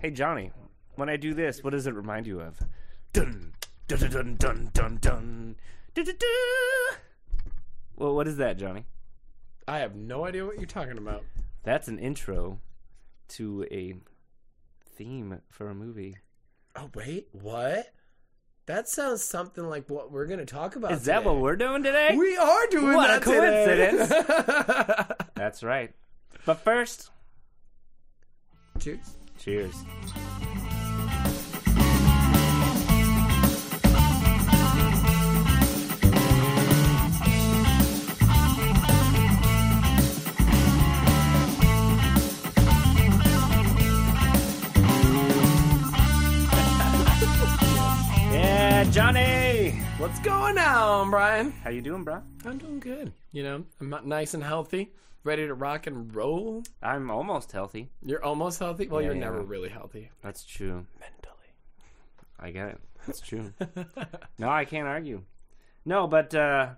Hey Johnny, when I do this, what does it remind you of? Dun dun dun dun dun dun dun. Du, du, du. Well, what is that, Johnny? I have no idea what you're talking about. That's an intro to a theme for a movie. Oh wait, what? That sounds something like what we're gonna talk about. Is that what we're doing today? we are doing? What a that today. coincidence. That's right. But first, Cheers. Cheers. Yeah, Johnny. What's going on, Brian? How you doing, bro? I'm doing good. You know, I'm not nice and healthy, ready to rock and roll. I'm almost healthy. You're almost healthy. Well, Yeah, you're yeah. never really healthy That's true. mentally. I get it. That's true. no, I can't argue. No, but uh,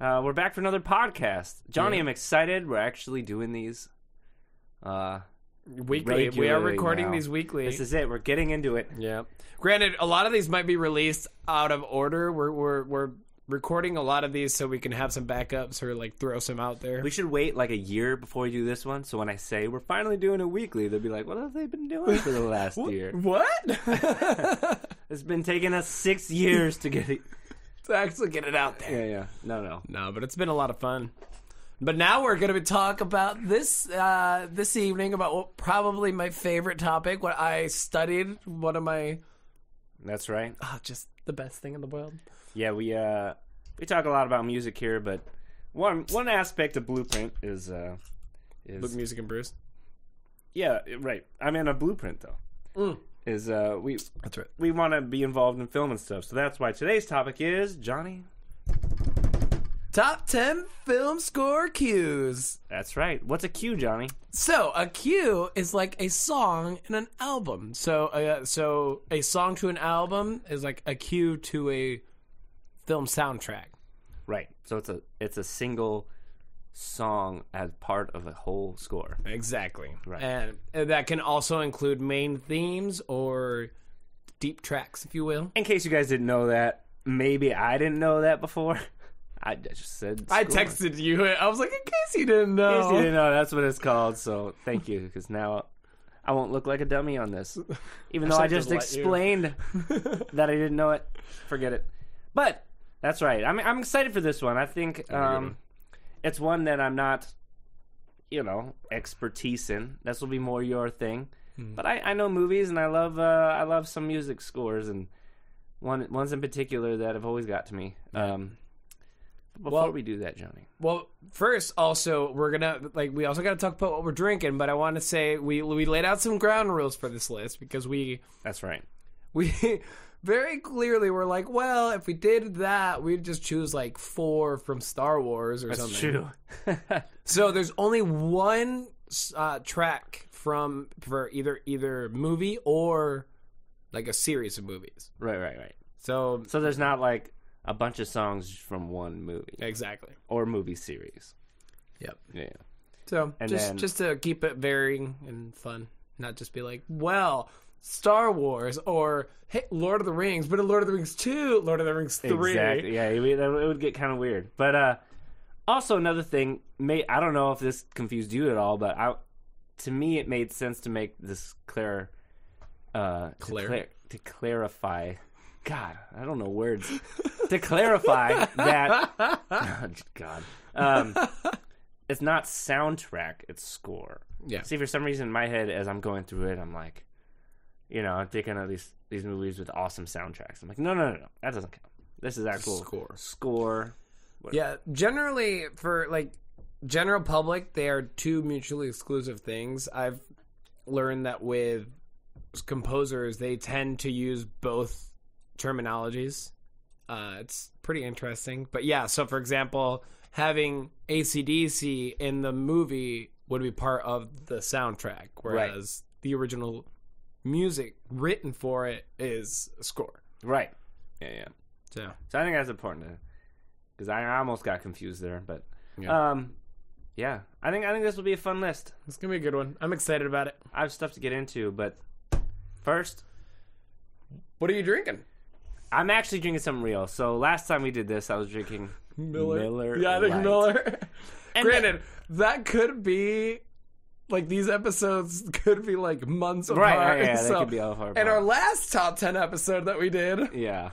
uh, we're back for another podcast. Johnny, Yeah. I'm excited. We're actually doing these. Uh, Weekly. We are Regularly recording now. these weekly. this is it. We're getting into it. Yeah. Granted, a lot of these might be released out of order. We're we're we're recording a lot of these so we can have some backups or like throw some out there. We should wait like a year before we do this one. So when I say we're finally doing a weekly, they'll be like, "What have they been doing for the last year?" what? It's been taking us six years to get it. to actually get it out there. Yeah, yeah. No, no. No, but it's been a lot of fun. But now we're going to talk about this uh, this evening about what probably my favorite topic. What I studied, one of my That's right. ah, just the best thing in the world. Yeah, we uh we talk a lot about music here, but one one aspect of Blueprint is uh is Book music and brews. yeah right. I mean a blueprint though Mm. is uh we That's right. we want to be involved in film and stuff, so that's why today's topic is Johnny. Top ten film score cues. That's right. What's a cue, Johnny? So a cue is like a song in an album. So uh, so a song to an album is like a cue to a film soundtrack. Right. So it's a it's a single song as part of a whole score. Exactly. Right. And that can also include main themes or deep tracks, if you will. In case you guys didn't know that, maybe I didn't know that before. I just said I texted you. I was like, in case you didn't know. In case you didn't know, that's what it's called. So thank you, because now I won't look like a dummy on this. Even though I just just explained that I didn't know it. Forget it. But that's right. I'm I'm excited for this one. I think um, it's one that I'm not, you know, expertise in. This will be more your thing. Hmm. But I, I know movies and I love uh, I love some music scores and one ones in particular that have always got to me. Um, before Well- we do that, Johnny. Well, first, also, we're gonna like we also got to talk about what we're drinking. But I want to say we we laid out some ground rules for this list because we That's right. We very clearly were like, well, if we did that, we'd just choose like four from Star Wars or That's something. true. So there's only one uh, track from for either either movie or like a series of movies. right, right, right. So So there's not like a bunch of songs from one movie exactly. or movie series. Yep. Yeah. So And just then- just to keep it varying and fun, not just be like, well, Star Wars or hey, Lord of the Rings, but in Lord of the Rings two, Lord of the Rings three. Exactly. Yeah, it would, it would get kind of weird. But uh also another thing, may I don't know if this confused you at all, but I to me it made sense to make this clear uh to, Clear? to clarify God, I don't know words. to clarify that oh, God. Um it's not soundtrack, it's score. Yeah. See, for some reason in my head, as I'm going through it, I'm like, you know, I'm thinking of these these movies with awesome soundtracks. I'm like, no, no, no, no, that doesn't count. This is actual Score. Score. Yeah, generally for like general public, they are two mutually exclusive things. I've learned that with composers, they tend to use both terminologies. Uh, it's pretty interesting. But yeah, so for example, having ACDC in the movie would be part of the soundtrack, whereas the original music written for it is a score. Right. Yeah, yeah. So So I think that's important because I almost got confused there, but Yeah. um, yeah, I think I think this will be a fun list. it's gonna be a good one. I'm excited about it. I have stuff to get into, but First, What are you drinking? I'm actually drinking something real. So last time we did this, I was drinking Miller. Yeah, I think Lite. Miller. And Granted, that could be like these episodes could be like months apart. right, yeah, they could be all far And our last top ten episode that we did, Yeah.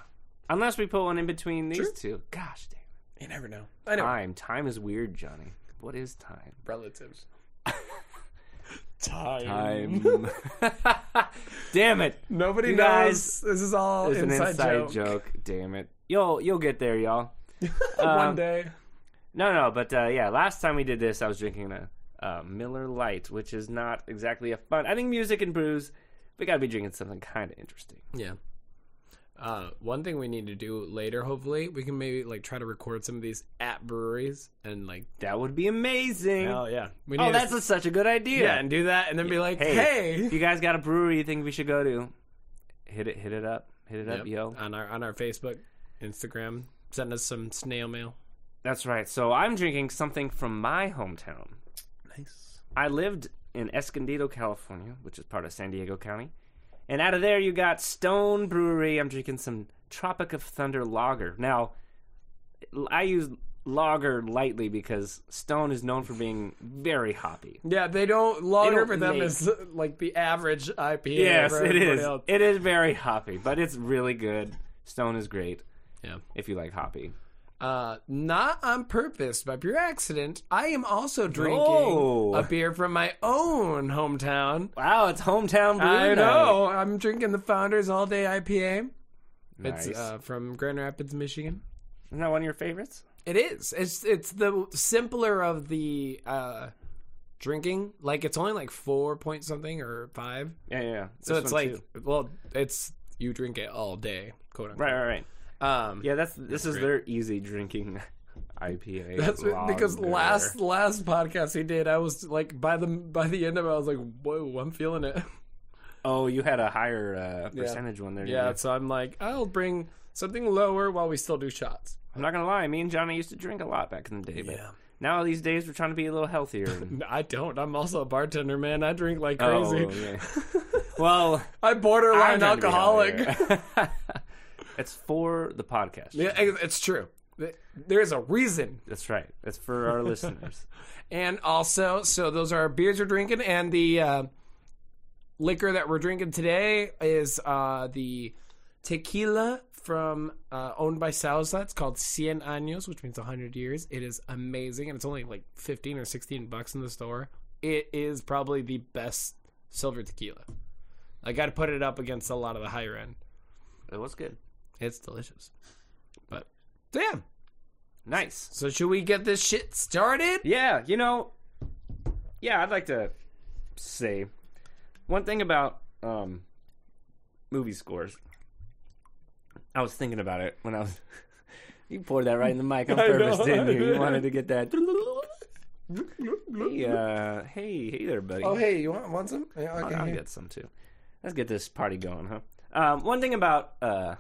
Unless we put one in between these True. two. Gosh damn. you never know. I know Time. Time is weird, Johnny. What is time? relatives. Time. Time. damn it. Nobody You knows. guys- this is all It's an inside, inside joke. joke. Damn it. You'll you'll get there, y'all. One Um, day. No, no, but uh, yeah, last time we did this, I was drinking a uh, Miller Light, which is not exactly a fun. I think music and brews, we gotta be drinking something kind of interesting. Yeah. Uh, one thing we need to do later, hopefully, we can maybe like try to record some of these at breweries and like. That would be amazing. Hell yeah! We oh, to- that's a, such a good idea. yeah, and do that, and then be like, Hey, hey, if you guys got a brewery you think we should go to, hit it, hit it up, hit it up, Yep. yo. on our on our Facebook, Instagram, send us some snail mail. That's right. So I'm drinking something from my hometown. Nice. I lived in Escondido, California, which is part of San Diego County. And out of there, you got Stone Brewery. I'm drinking some Tropic of Thunder lager. Now, I use lager lightly because Stone is known for being very hoppy. Yeah, they don't lager don't for them make- is like the average IPA. Yes, it is. else. It is very hoppy, but it's really good. Stone is great Yeah. if you like hoppy. Uh, not on purpose, by pure accident. I am also drinking Oh. a beer from my own hometown. Wow, it's hometown brew I night. know. I'm drinking the Founders All Day IPA. Nice. It's uh, from Grand Rapids, Michigan. Isn't that one of your favorites? It is. It's it's the simpler of the uh, drinking. Like it's only like four point something or five. Yeah, yeah. yeah. So This it's like too. well, it's you drink it all day, quote unquote. right, right, right. Um, Yeah, that's this is great. their easy drinking IPA. That's what- because last last podcast he did, I was like by the by the end of it, I was like, whoa, I'm feeling it. Oh, you had a higher uh, percentage one there. Yeah, you? so I'm like, I'll bring something lower while we still do shots. I'm not gonna lie. Me and Johnny used to drink a lot back in the day, but now these days we're trying to be a little healthier. I don't. I'm also a bartender, man. I drink like oh, crazy. well, I borderline I'm trying to be alcoholic. It's for the podcast. Yeah, it's true. There's a reason. That's right. It's for our listeners. And also, so those are our beers we're drinking, and the uh, liquor that we're drinking today is uh, the tequila from uh, owned by Sauza. It's called Cien Años, which means 100 years. It is amazing, and it's only like 15 or 16 bucks in the store. It is probably the best silver tequila. I got to put it up against a lot of the higher end. It was good. It's delicious. But damn. Nice. So should we get this shit started? Yeah, you know, yeah, I'd like to say one thing about um, movie scores. I was thinking about it when I was. You poured that right in the mic on I purpose, know, didn't you? You wanted to get that. Hey, uh, hey, hey there, buddy. Oh, hey, you want want some? Yeah, I'll, I'll get some too. Let's get this party going, huh? Um, one thing about uh,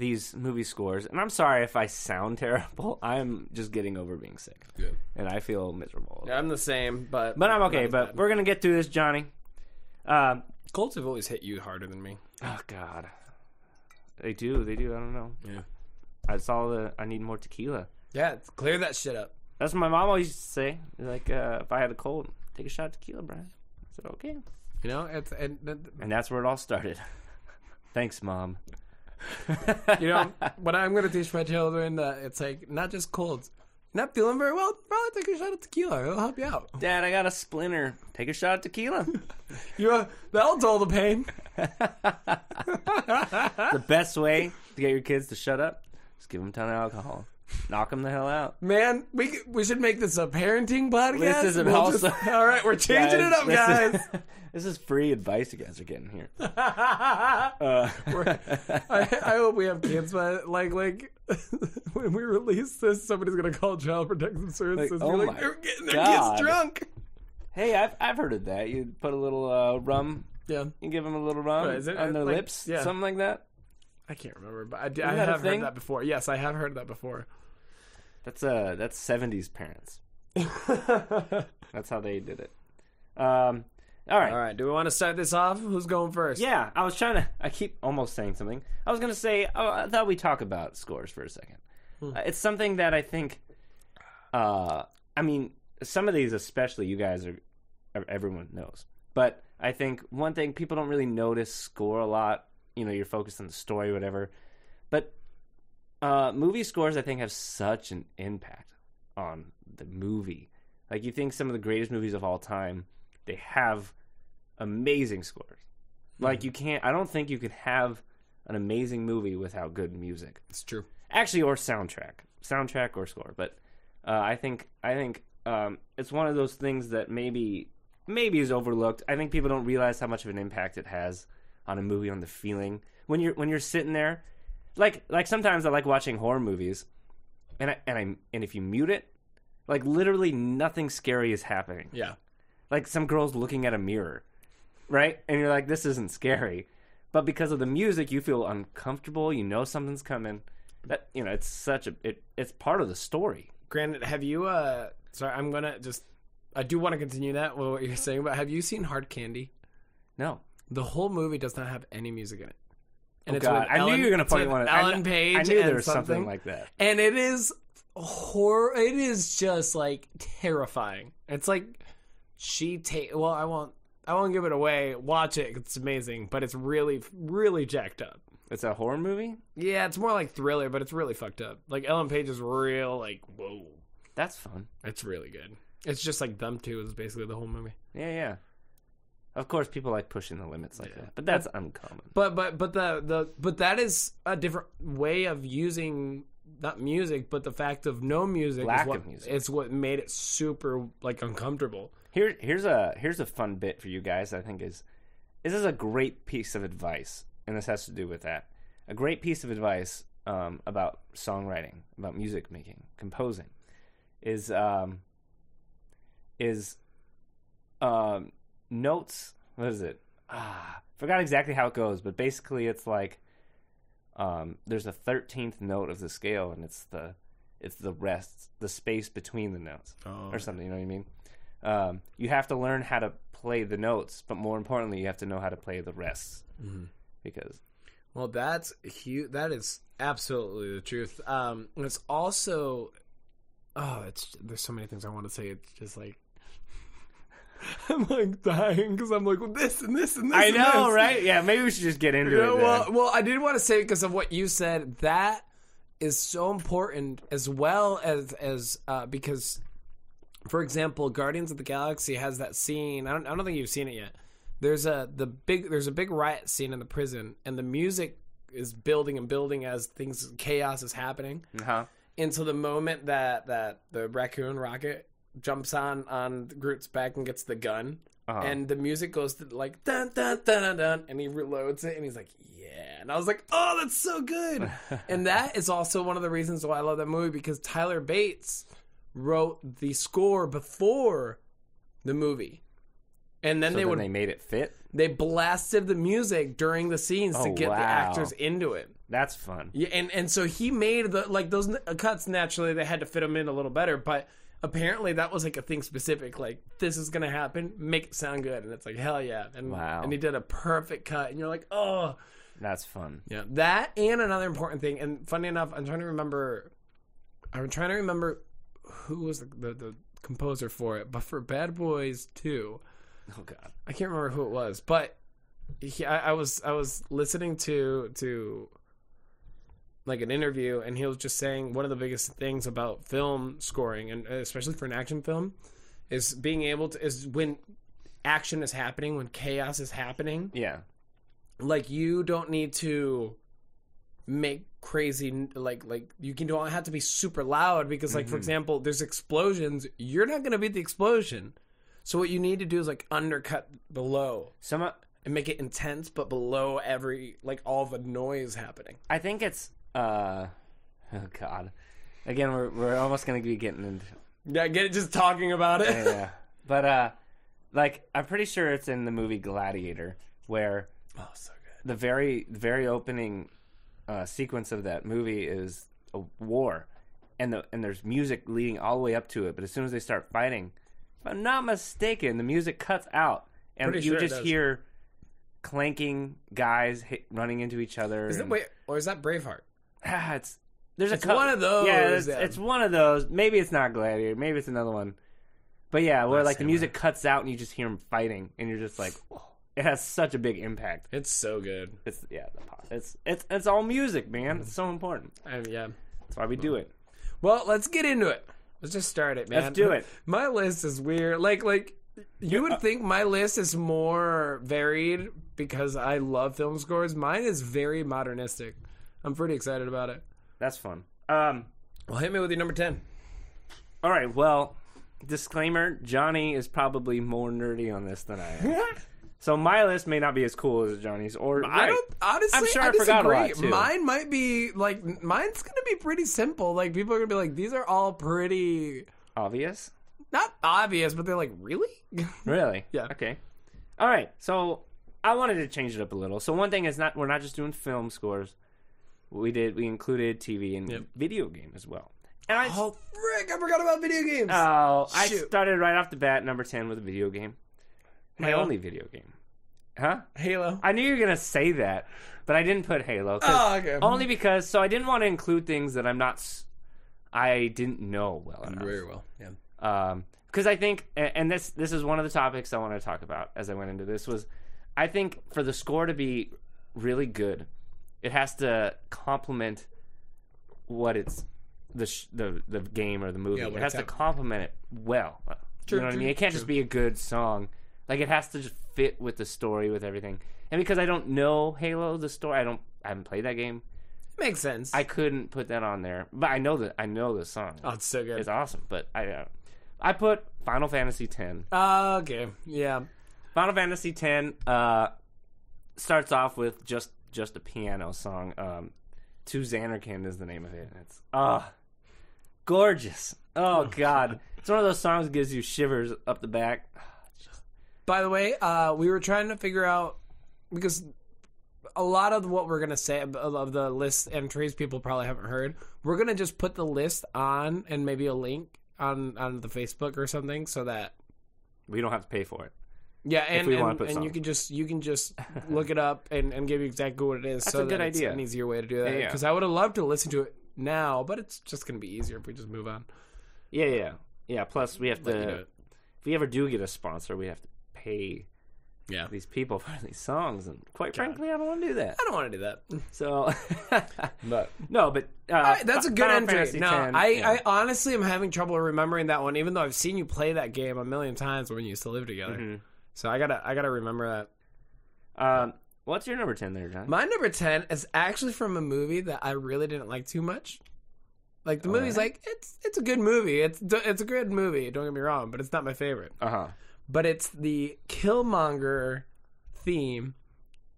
these movie scores, and I'm sorry if I sound terrible. I'm just getting over being sick, Good. and I feel miserable. Yeah, I'm the same, but But I'm okay. But bad. we're gonna get through this, Johnny. Um, Colts have always hit you harder than me. oh God, they do. They do. I don't know. Yeah. I saw the. I need more tequila. Yeah, clear that shit up. That's what my mom always used to say. Like, uh, if I had a cold, take a shot of tequila, Brian. I said okay, You know, it's and, and and that's where it all started. Thanks, mom. You know what I'm going to teach my children that it's like not just colds. Not feeling very well? Probably take a shot of tequila. It'll help you out. Dad, I got a splinter. Take a shot of tequila. You uh, that'll dull the pain. the best way to get your kids to shut up is give them a ton of alcohol. Knock them the hell out. Man, we we should make this a parenting podcast. This is We'll also- just- all right, we're changing it up, this guys. Is, this is free advice you guys are getting here. Uh, I, I hope we have kids, but like like when we release this, somebody's gonna call Child Protective Services. Like, oh like, my they're getting their God. kids drunk. hey, I've I've heard of that. You put a little uh, rum. Yeah, You give them a little rum Right, is it- on their like- lips, yeah. something like that. I can't remember, but I, d- I that a have thing? heard that before. Yes, I have heard that before. That's uh that's seventies parents. That's how they did it. Um, All right. All right. Do we want to start this off? Who's going first? Yeah, I was trying to. I keep almost saying something. I was going to say. Oh, I thought we talk about scores for a second. Uh, it's something that I think. Uh, I mean, some of these, especially you guys are, are- everyone knows. But I think one thing people don't really notice score a lot. You know, you're focused on the story, whatever. But uh, movie scores, I think, have such an impact on the movie. Like you think some of the greatest movies of all time, they have amazing scores. Like you can't. I don't think you could have an amazing movie without good music. It's true. Actually, or soundtrack, soundtrack or score. But uh, I think I think um, it's one of those things that maybe maybe is overlooked. I think people don't realize how much of an impact it has on a movie, on the feeling when you're when you're sitting there. Like like sometimes I like watching horror movies, and I and I and if you mute it, like literally nothing scary is happening Yeah. like some girls looking at a mirror, right? And you're like, this isn't scary, but because of the music, you feel uncomfortable. You know something's coming. That you know, it's such a it, it's part of the story. Granted, have you? uh Sorry, I'm gonna just. I do want to continue that what you're saying, but have you seen Hard Candy? No, The whole movie does not have any music in it. And oh God, with I knew you were gonna it's with one. I Ellen Page. I knew there was something like that. and it is horror. It is just like terrifying. It's like she take. Well, I won't. I won't give it away. Watch it. It's amazing, but it's really, really jacked up. It's a horror movie. Yeah, it's more like thriller, but it's really fucked up. Like Ellen Page is real. Like whoa, That's fun. it's really good. It's just like them two is basically the whole movie. Yeah, yeah. Of course, people like pushing the limits like that, but that's uncommon. But but but the the but that is a different way of using not music, but the fact of no music. Lack is what, of music. It's what made it super like uncomfortable. Here, here's a here's a fun bit for you guys. I think is this is a great piece of advice, and this has to do with that. A great piece of advice um, about songwriting, about music making, composing, is um, is um, notes. What is it? Ah, forgot exactly how it goes, but basically it's like um, there's a thirteenth note of the scale, and it's the it's the rest, the space between the notes Oh. or something. You know what I mean? Um, you have to learn how to play the notes, but more importantly, you have to know how to play the rests because Well, that's huge. That is absolutely the truth. Um, and it's also, oh, it's there's so many things I want to say. It's just like I'm like dying because I'm like well, this and this and this. I and know, this. right? Yeah, maybe we should just get into Yeah, it. well, then. well, I did want to say because of what you said that is so important as well as as uh, because, for example, Guardians of the Galaxy has that scene. I don't, I don't think you've seen it yet. There's a the big there's a big riot scene in the prison, and the music is building and building as things chaos is happening Uh-huh. until the moment that that the raccoon rocket jumps on on Groot's back and gets the gun, Uh-huh. and the music goes to like dun dun dun dun, dun and he reloads it and he's like yeah, and I was like oh that's so good, and that is also one of the reasons why I love that movie because Tyler Bates wrote the score before the movie. And then So they then would they made it fit. they blasted the music during the scenes to Oh, get the actors into it. That's fun. Yeah, and and so he made the like those cuts naturally they had to fit them in a little better, but apparently that was like a thing specific. Like this is gonna happen, make it sound good, and it's like hell yeah, and Wow. and he did a perfect cut, and you're like oh That's fun. yeah, that and another important thing. And funny enough, I'm trying to remember, I'm trying to remember who was the the, the composer for it, but for Bad Boys Two. Oh God. I can't remember who it was, but he, I, I was I was listening to to like an interview, and he was just saying one of the biggest things about film scoring, and especially for an action film, is being able to is when action is happening, when chaos is happening, Yeah. like you don't need to make crazy like like you can don't have to be super loud because like for example there's explosions you're not going to beat the explosion so what you need to do is like undercut below Some. uh, and make it intense but below every like all the noise happening I think it's. Uh Oh God. Again, we're we're almost gonna be getting into yeah get it just talking about it yeah. But uh, like I'm pretty sure it's in the movie Gladiator where oh so good the very very opening uh, sequence of that movie is a war, and the and there's music leading all the way up to it. But as soon as they start fighting, if I'm not mistaken, the music cuts out, and Pretty you sure it just does. hear clanking guys hit, running into each other. Is it, and- wait, or is that Braveheart? Ah, it's there's It's a cou- one of those, Yeah, it's, it's one of those. Maybe it's not Gladiator. Maybe it's another one. But yeah, where like the music cuts out and you just hear them fighting, and you're just like, oh, it has such a big impact. It's so good. It's yeah. It's it's it's all music, man. It's so important. Um, yeah. That's why we do it. Well, let's get into it. Let's just start it, man. Let's do it. My list is weird. Like, like you would think my list is more varied because I love film scores. Mine is very modernistic. I'm pretty excited about it. That's fun. Um. Well, hit me with your number ten. All right. Well, disclaimer: Johnny is probably more nerdy on this than I am. so my list may not be as cool as Johnny's. Or I right. don't honestly. I'm sure I, I forgot a lot, too. Mine might be like mine's gonna be pretty simple. Like people are gonna be like, these are all pretty obvious. not obvious, but they're like, really? Really? Yeah. Okay. All right. So I wanted to change it up a little. So one thing is not we're not just doing film scores. We did we included TV and Yep. video game as well. And I oh frick! I forgot about video games. oh I started right off the bat number ten with a video game. My Halo? only video game. Huh? Halo. I knew you were gonna say that, but I didn't put Halo. Oh, okay. Only because so I didn't want to include things that I'm not. I didn't know well enough. Very well. Yeah. um because i think and this this is one of the topics i want to talk about as i went into this was i think for the score to be really good it has to complement what it's the sh- the the game or the movie Yeah, it has to complement it well True, you know what i mean it can't true. just be a good song like it has to just fit with the story with everything and because i don't know halo the story i don't i haven't played that game Makes sense. i couldn't put that on there but i know that i know the song oh, it's so good. it's awesome but i uh, i put final fantasy 10 Uh, okay. Yeah. Final Fantasy X uh, starts off with just just a piano song. Um, to Zanarkand is the name of it. and It's ah gorgeous. Oh God, it's one of those songs that gives you shivers up the back. By the way, uh, we were trying to figure out because a lot of what we're gonna say of- of the list entries people probably haven't heard. We're gonna just put the list on and maybe a link on on the Facebook or something so that We don't have to pay for it. Yeah, and and, and you can just you can just look it up and, and give you exactly what it is. That's so a good that it's idea. An easier way to do that Yeah, yeah. because I would have loved to listen to it now, but it's just gonna be easier if we just move on. Yeah, yeah, yeah. Plus, we have Let to. If we ever do get a sponsor, we have to pay Yeah, these people for these songs, and quite frankly, I don't want to do that. I don't want to do that, So, but no, but uh, right, that's a good Final entry. Fantasy No, I, yeah. I honestly am having trouble remembering that one, even though I've seen you play that game a million times when we used to live together. Mhm. So I gotta, I gotta remember that. Um, what's your number ten there, John? My number ten is actually from a movie that I really didn't like too much. Like the All movie's right. like it's it's a good movie. It's it's a good movie. Don't get me wrong, but it's not my favorite. Uh huh. But it's the Killmonger theme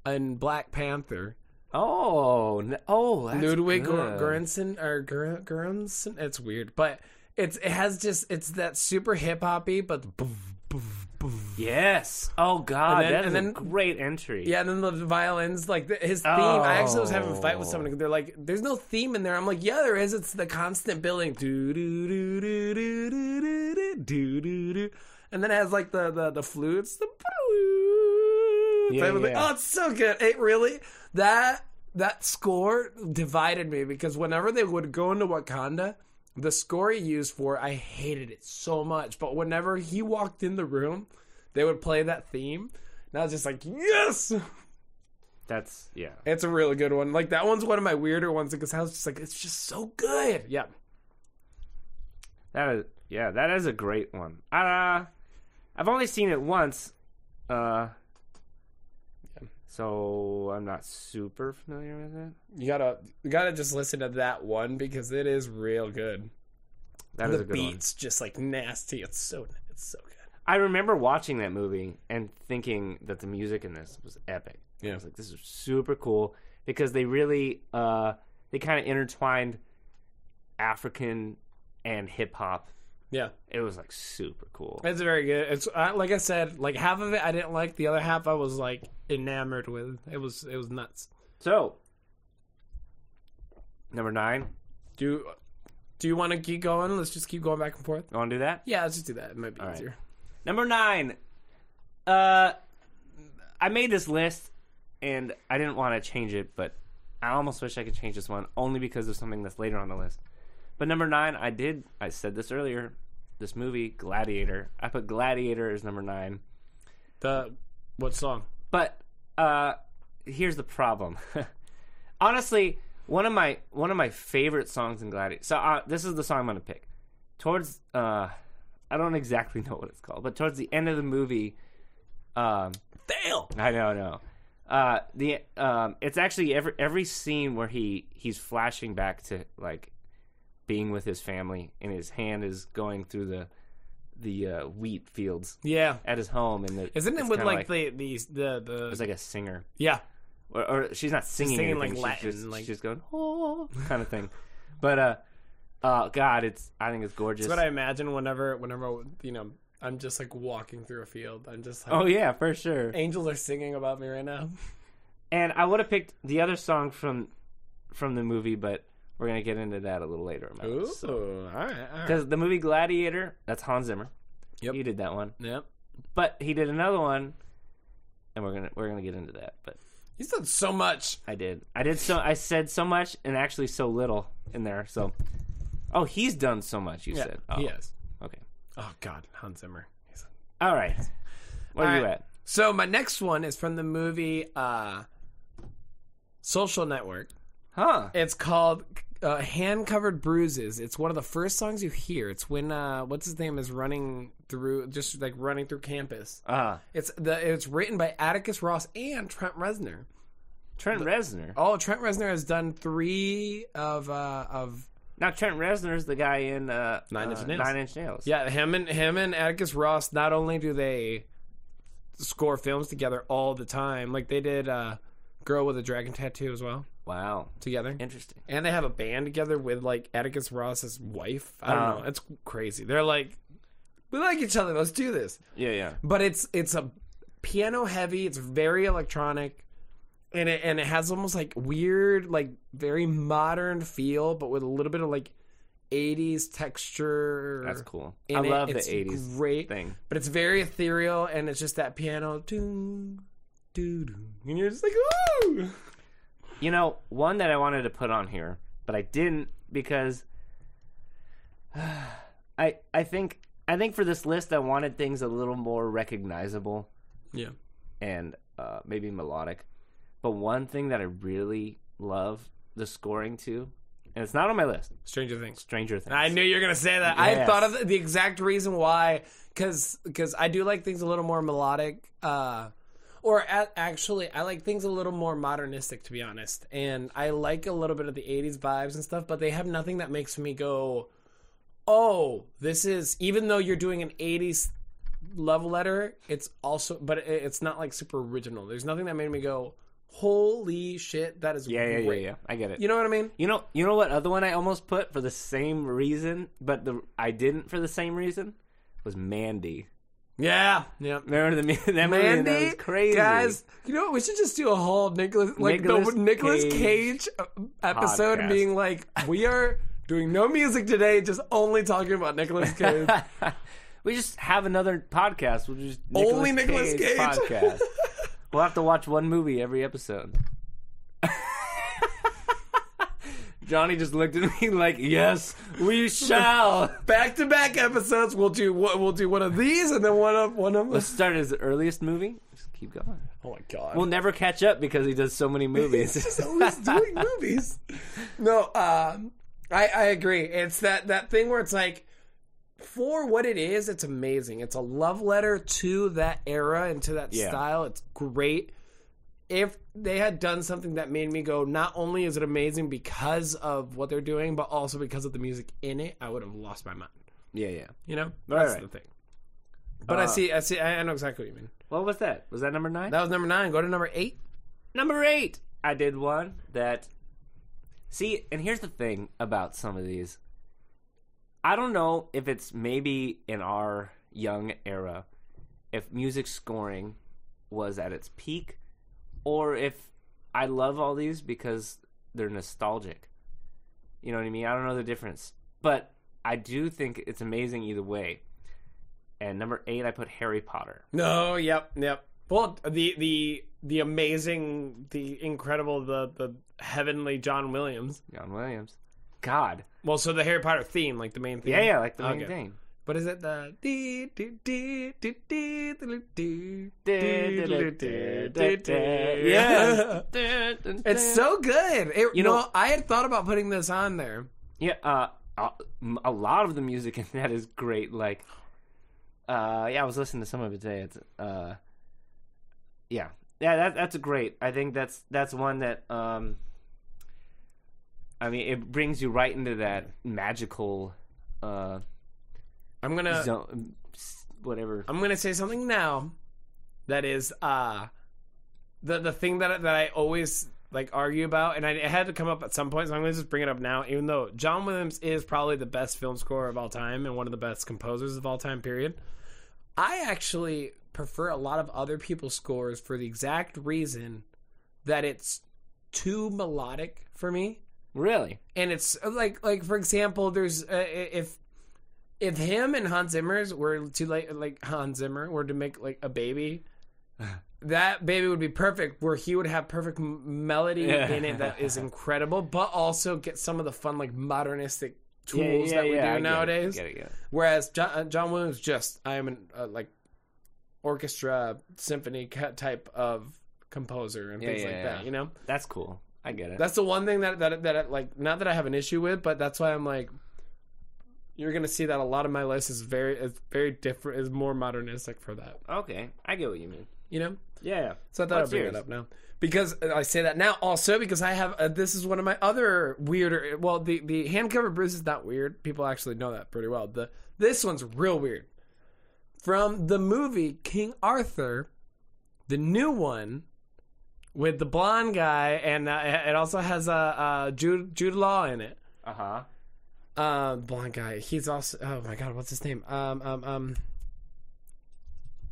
in Black Panther. Oh, oh, that's Ludwig good. Göransson or Gur- Göransson. It's weird, but it's it has just it's that super hip hoppy, but boof, boof. Yes. Oh God, And then- that is and then- a great entry. yeah, and then the violins, like the, his theme. I actually was having a fight with Oh. someone. They're like, "There's no theme in there." I'm like, "Yeah, there is. It's the constant building." Do do do do do do do do do do, and then it has like the the the flutes. The Yeah, type of thing. yeah. Oh, it's so good. It really that that score divided me because whenever they would go into Wakanda, the score he used for I hated it so much. But whenever he walked in the room, they would play that theme. And I was just like, yes, That's yeah. it's a really good one. Like that one's one of my weirder ones because I was just like, it's just so good. Yeah, That is yeah. That is a great one. Uh, I've only seen it once. Uh, so I'm not super familiar with it. you gotta you gotta just listen to that one because it is real good. That is the a good one. beats just like nasty. It's so it's so good. I remember watching that movie and thinking that the music in this was epic. Yeah, I was like, this is super cool because they really uh, they kind of intertwined African and hip hop. Yeah. It was like super cool. It's very good. It's uh, like I said, like half of it I didn't like. The other half I was like enamored with. It was it was nuts. So, number nine. Do do you want to keep going? Let's just keep going back and forth. You want to do that? Yeah, let's just do that. It might be All right. easier. Number nine. Uh, I made this list, and I didn't want to change it, but I almost wish I could change this one only because of something that's later on the list. But number nine, I did. I said this earlier. This movie, Gladiator. I put Gladiator as number nine. The what song? But uh, here's the problem. Honestly, one of my one of my favorite songs in Gladiator. So uh, this is the song I'm gonna pick. Towards uh, I don't exactly know what it's called, but towards the end of the movie, um, Fail. I know, I know. Uh, the um, it's actually every every scene where he he's flashing back to like being with his family, and his hand is going through the the uh, wheat fields Yeah. at his home, and the, Isn't it with kinda like, the these the the it's like a singer, yeah or, or she's not singing, singing, anything, like, she's Latin, just, like- she's just going oh kind of thing. But uh, uh, God, it's I think it's gorgeous. That's what I imagine whenever whenever you know I'm just like walking through a field. I'm just like oh yeah, for sure. angels are singing about me right now. And I would have picked the other song from from the movie, but we're gonna get into that a little later. in my Ooh, list. all right, all right. Because the movie Gladiator, that's Hans Zimmer. Yep. He did that one. Yep. But he did another one and we're gonna we're gonna get into that. But He's done so much. I did. I did so I said so much and actually so little in there. So Oh, he's done so much, you Yeah, said. Oh, he is. Okay. Oh God, Hans Zimmer. He's- All right. Where are All you right. at? So my next one is from the movie uh, Social Network. Huh. It's called uh, "Hand Covered Bruises." It's one of the first songs you hear. It's when uh, what's his name is running through, just like running through campus. Uh It's the it's written by Atticus Ross and Trent Reznor. Trent Reznor. Oh, Trent Reznor has done three of uh, of Now Trent Reznor is the guy in uh, Nine Inch uh, Nails. Nine Inch Nails. yeah. Him and him and Atticus Ross. Not only do they score films together all the time, like they did uh, "Girl with a Dragon Tattoo" as well Wow. together. Interesting. and they have a band together with like Atticus Ross's wife. I don't Oh. know. It's crazy. They're like, we like each other. Let's do this. Yeah, yeah. But it's it's a piano heavy. It's very electronic, and it and it has almost like weird, like very modern feel, but with a little bit of like '80s texture. That's cool. in I it. love It's the '80s great thing. but it's very ethereal, and it's just that piano. Doo, doo, doo, and you're just like, ooh. You know, one that I wanted to put on here, but I didn't because I I think I think for this list I wanted things a little more recognizable Yeah. and uh, maybe melodic. But one thing that I really love the scoring to, and it's not on my list, Stranger Things. Stranger Things. I knew you were gonna say that. I thought of the, the exact reason why, because I do like things a little more melodic, uh, or a- actually, I like things a little more modernistic, to be honest. And I like a little bit of the '80s vibes and stuff, but they have nothing that makes me go, "Oh, this is." Even though you're doing an '80s love letter, it's also, but it, it's not like super original. There's nothing that made me go, "Holy shit, that is yeah, yeah, yeah, yeah. I get it. You know what I mean? You know, you know what other one I almost put for the same reason, but the I didn't for the same reason was Mandy. Yeah, yeah. Remember the that movie? Mandy, that was crazy, guys. You know what? We should just do a whole Nicolas, like Nicolas the Nicolas Cage Cage, uh, episode, podcast. being like, we are doing no music today, just only talking about Nicolas Cage. we just have another podcast. We'll just Only Nicolas Cage. podcast. we'll have to watch one movie every episode. Johnny just looked at me like, "Yes, we shall." Back to back episodes. We'll do what? We'll do one of these, and then one of one of. Let's start his earliest movie. Just keep going. oh my god. We'll never catch up because he does so many movies. He's always doing movies. No, um, I I agree. It's that that thing where it's like, for what it is, it's amazing. It's a love letter to that era and to that Yeah. style. It's great. If they had done something that made me go, not only is it amazing because of what they're doing, but also because of the music in it, I would have lost my mind. yeah, yeah. You know, that's right. the thing. But I Uh, see, I see, I know exactly what you mean. What was that? Was that number nine? That was number nine. Go to number eight. Number eight. I did one that. See, and here's the thing about some of these. I don't know if it's maybe in our young era, if music scoring was at its peak, or if I love all these because they're nostalgic. You know what I mean? I don't know the difference. But I do think it's amazing either way. and number eight I put Harry Potter. No, yep, yep. Well, the the the amazing, the incredible, the the heavenly John Williams. John Williams. God. Well, so the Harry Potter theme, like the main theme. Yeah, yeah, like the main Okay. thing. What is it? The Yeah. dee, dee. Yeah. It's so good. It, You no, know- I had thought about putting this on there. Yeah, uh, a, a lot of the music in that is great. Like, uh, yeah, I was listening to some of it today. It's, uh, yeah, yeah, that that's great. I think that's that's one that, um, I mean, it brings you right into that magical, uh, I'm gonna zone, whatever. I'm gonna say something now that is uh the the thing that that I always like argue about, and I, it had to come up at some point, so I'm gonna just bring it up now. Even though John Williams is probably the best film scorer of all time and one of the best composers of all time, period. I actually prefer a lot of other people's scores for the exact reason that it's too melodic for me Really? and it's like like for example there's uh, if if him and Hans Zimmer's were to like like Hans Zimmer were to make like a baby that baby would be perfect where he would have perfect m- melody Yeah. in it that is incredible but also get some of the fun like modernistic tools yeah, that we yeah, I do get it, nowadays Get it, get it. whereas John, uh, John Williams just I am an uh, like orchestra symphony type of composer and Yeah, things yeah, like yeah. that you know That's cool. I get it. that's the one thing that that that like not that I have an issue with, but that's why I'm like you're gonna see that a lot of my list is very is very different is more modernistic for that. okay. I get what you mean. You know? Yeah. So I thought I'd bring yours? it up now. Because uh, I say that now also because I have uh, this is one of my other weirder well the the hand cover bruise is not weird. People actually know that pretty well. The this one's real weird. From the movie King Arthur, the new one with the blonde guy and uh, it also has uh, uh Jude Jude Law in it. Uh huh. Uh, blonde guy. He's also. Oh my god, what's his name? Um, um, um.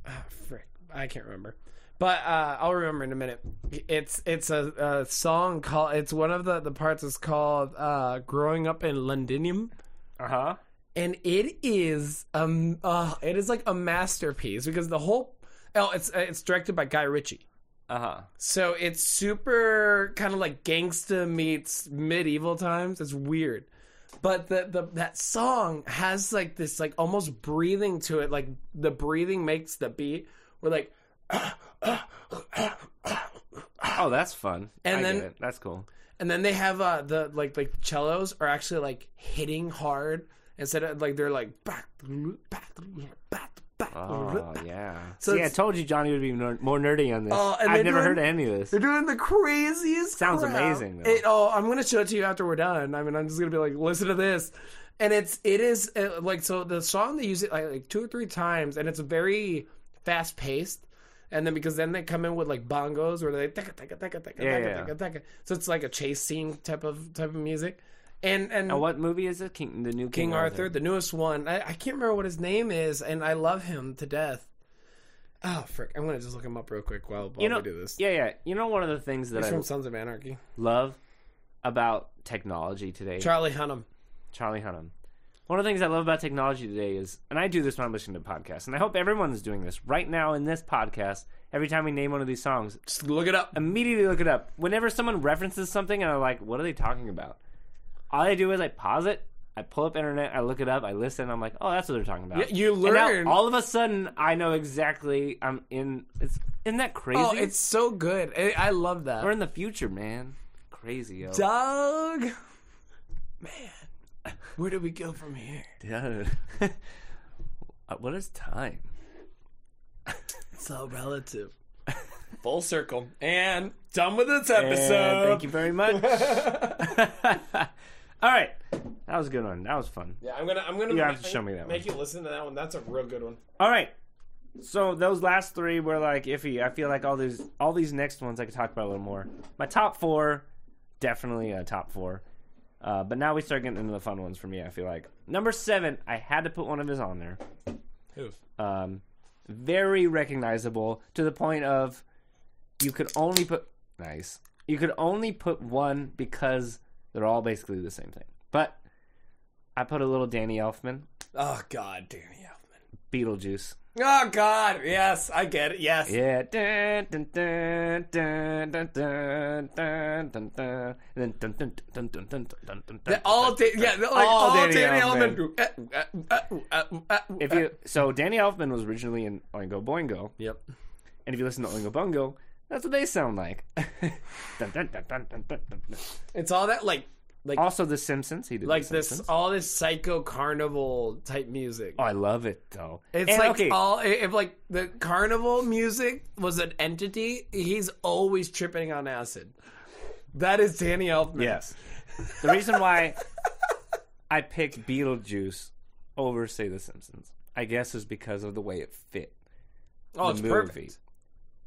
ah, frick, I can't remember. But uh, I'll remember in a minute. It's it's a, a song called. It's one of the the parts is called uh, "Growing Up in Londinium," Uh huh. and it is um uh, it is like a masterpiece because the whole. Oh, it's it's directed by Guy Ritchie. Uh huh. So it's super kind of like gangsta meets medieval times. It's weird. But the, the that song has like this like almost breathing to it. Like the breathing makes the beat. We're like Oh, that's fun. And I then- that's cool. and then they have uh the like like cellos are actually like hitting hard instead of like they're like back back back back. Oh yeah. So See, I told you Johnny would be more nerdy on this. Oh, and I've never doing- heard of any of this. They're doing the craziest. Sounds crap. amazing, though. It, oh, I'm gonna show it to you after we're done. I mean, I'm just gonna be like, listen to this, and it's it is uh, like so the song they use it like, like two or three times, and it's very fast paced. And then because then they come in with like bongos where they taka Yeah, yeah. So it's like a chase scene type of type of music. And and Now, what movie is it? King, the new King, King Arthur, the newest one. I, I can't remember what his name is, and I love him to death. Oh frick! I'm gonna just look him up real quick while, while You know, we do this. yeah, yeah. You know, one of the things that He's I from Sons of Anarchy. love about technology today, Charlie Hunnam. Charlie Hunnam. One of the things I love about technology today is, and I do this when I'm listening to podcasts, and I hope everyone is doing this right now in this podcast. Every time we name one of these songs, Just look it up. immediately look it up. Whenever someone references something and I'm like, what are they talking about? All I do is I pause it, I pull up internet, I look it up, I listen, I'm like, oh, that's what they're talking about. Yeah, you And learn. all of a sudden, I know exactly. I'm in. It's isn't that oh, crazy? Oh, it's so good. I, I love that. we're in the future, man. Crazy, yo. Doug, man, where do we go from here? Dude. What is time? It's all relative. Full circle and done with this And episode. thank you very much. All right, that was a good one. That was fun. Yeah, I'm gonna I'm gonna You have to show me that Make you listen to that one. That's a real good one. All right. So those last three were like iffy. I feel like all these all these next ones I could talk about a little more. My top four, definitely a top four. Uh, but now we start getting into the fun ones for me. I feel like number seven, I had to put one of his on there. Who? Um, very recognizable to the point of you could only put nice. You could only put one because they're all basically the same thing. But I put a little Danny Elfman. Oh God, Danny Elfman. Beetlejuice. Oh God, yes, I get it. Yes, Yeah. Dun, dun, dun, dun, dun, dun, dun, dun, dun. And then dun, dun, dun, dun, dun, dun, dun, dun, all da- yeah, like All all, Danny Danny Elfman. Elfman. If you so Danny Elfman was originally in Oingo Boingo, Yep. and if you listen to Oingo Boingo, that's what they sound like. Dun, dun, dun. It's all that like like Also, The Simpsons. He did like this Simpsons. all this psycho carnival type music. Oh, I love it though. It's And, like okay, all if like the carnival music was an entity, he's always tripping on acid. That is Danny Elfman. Yes. The reason why I picked Beetlejuice over, say, The Simpsons, I guess, is because of the way it fit. Oh, the it's movie. perfect.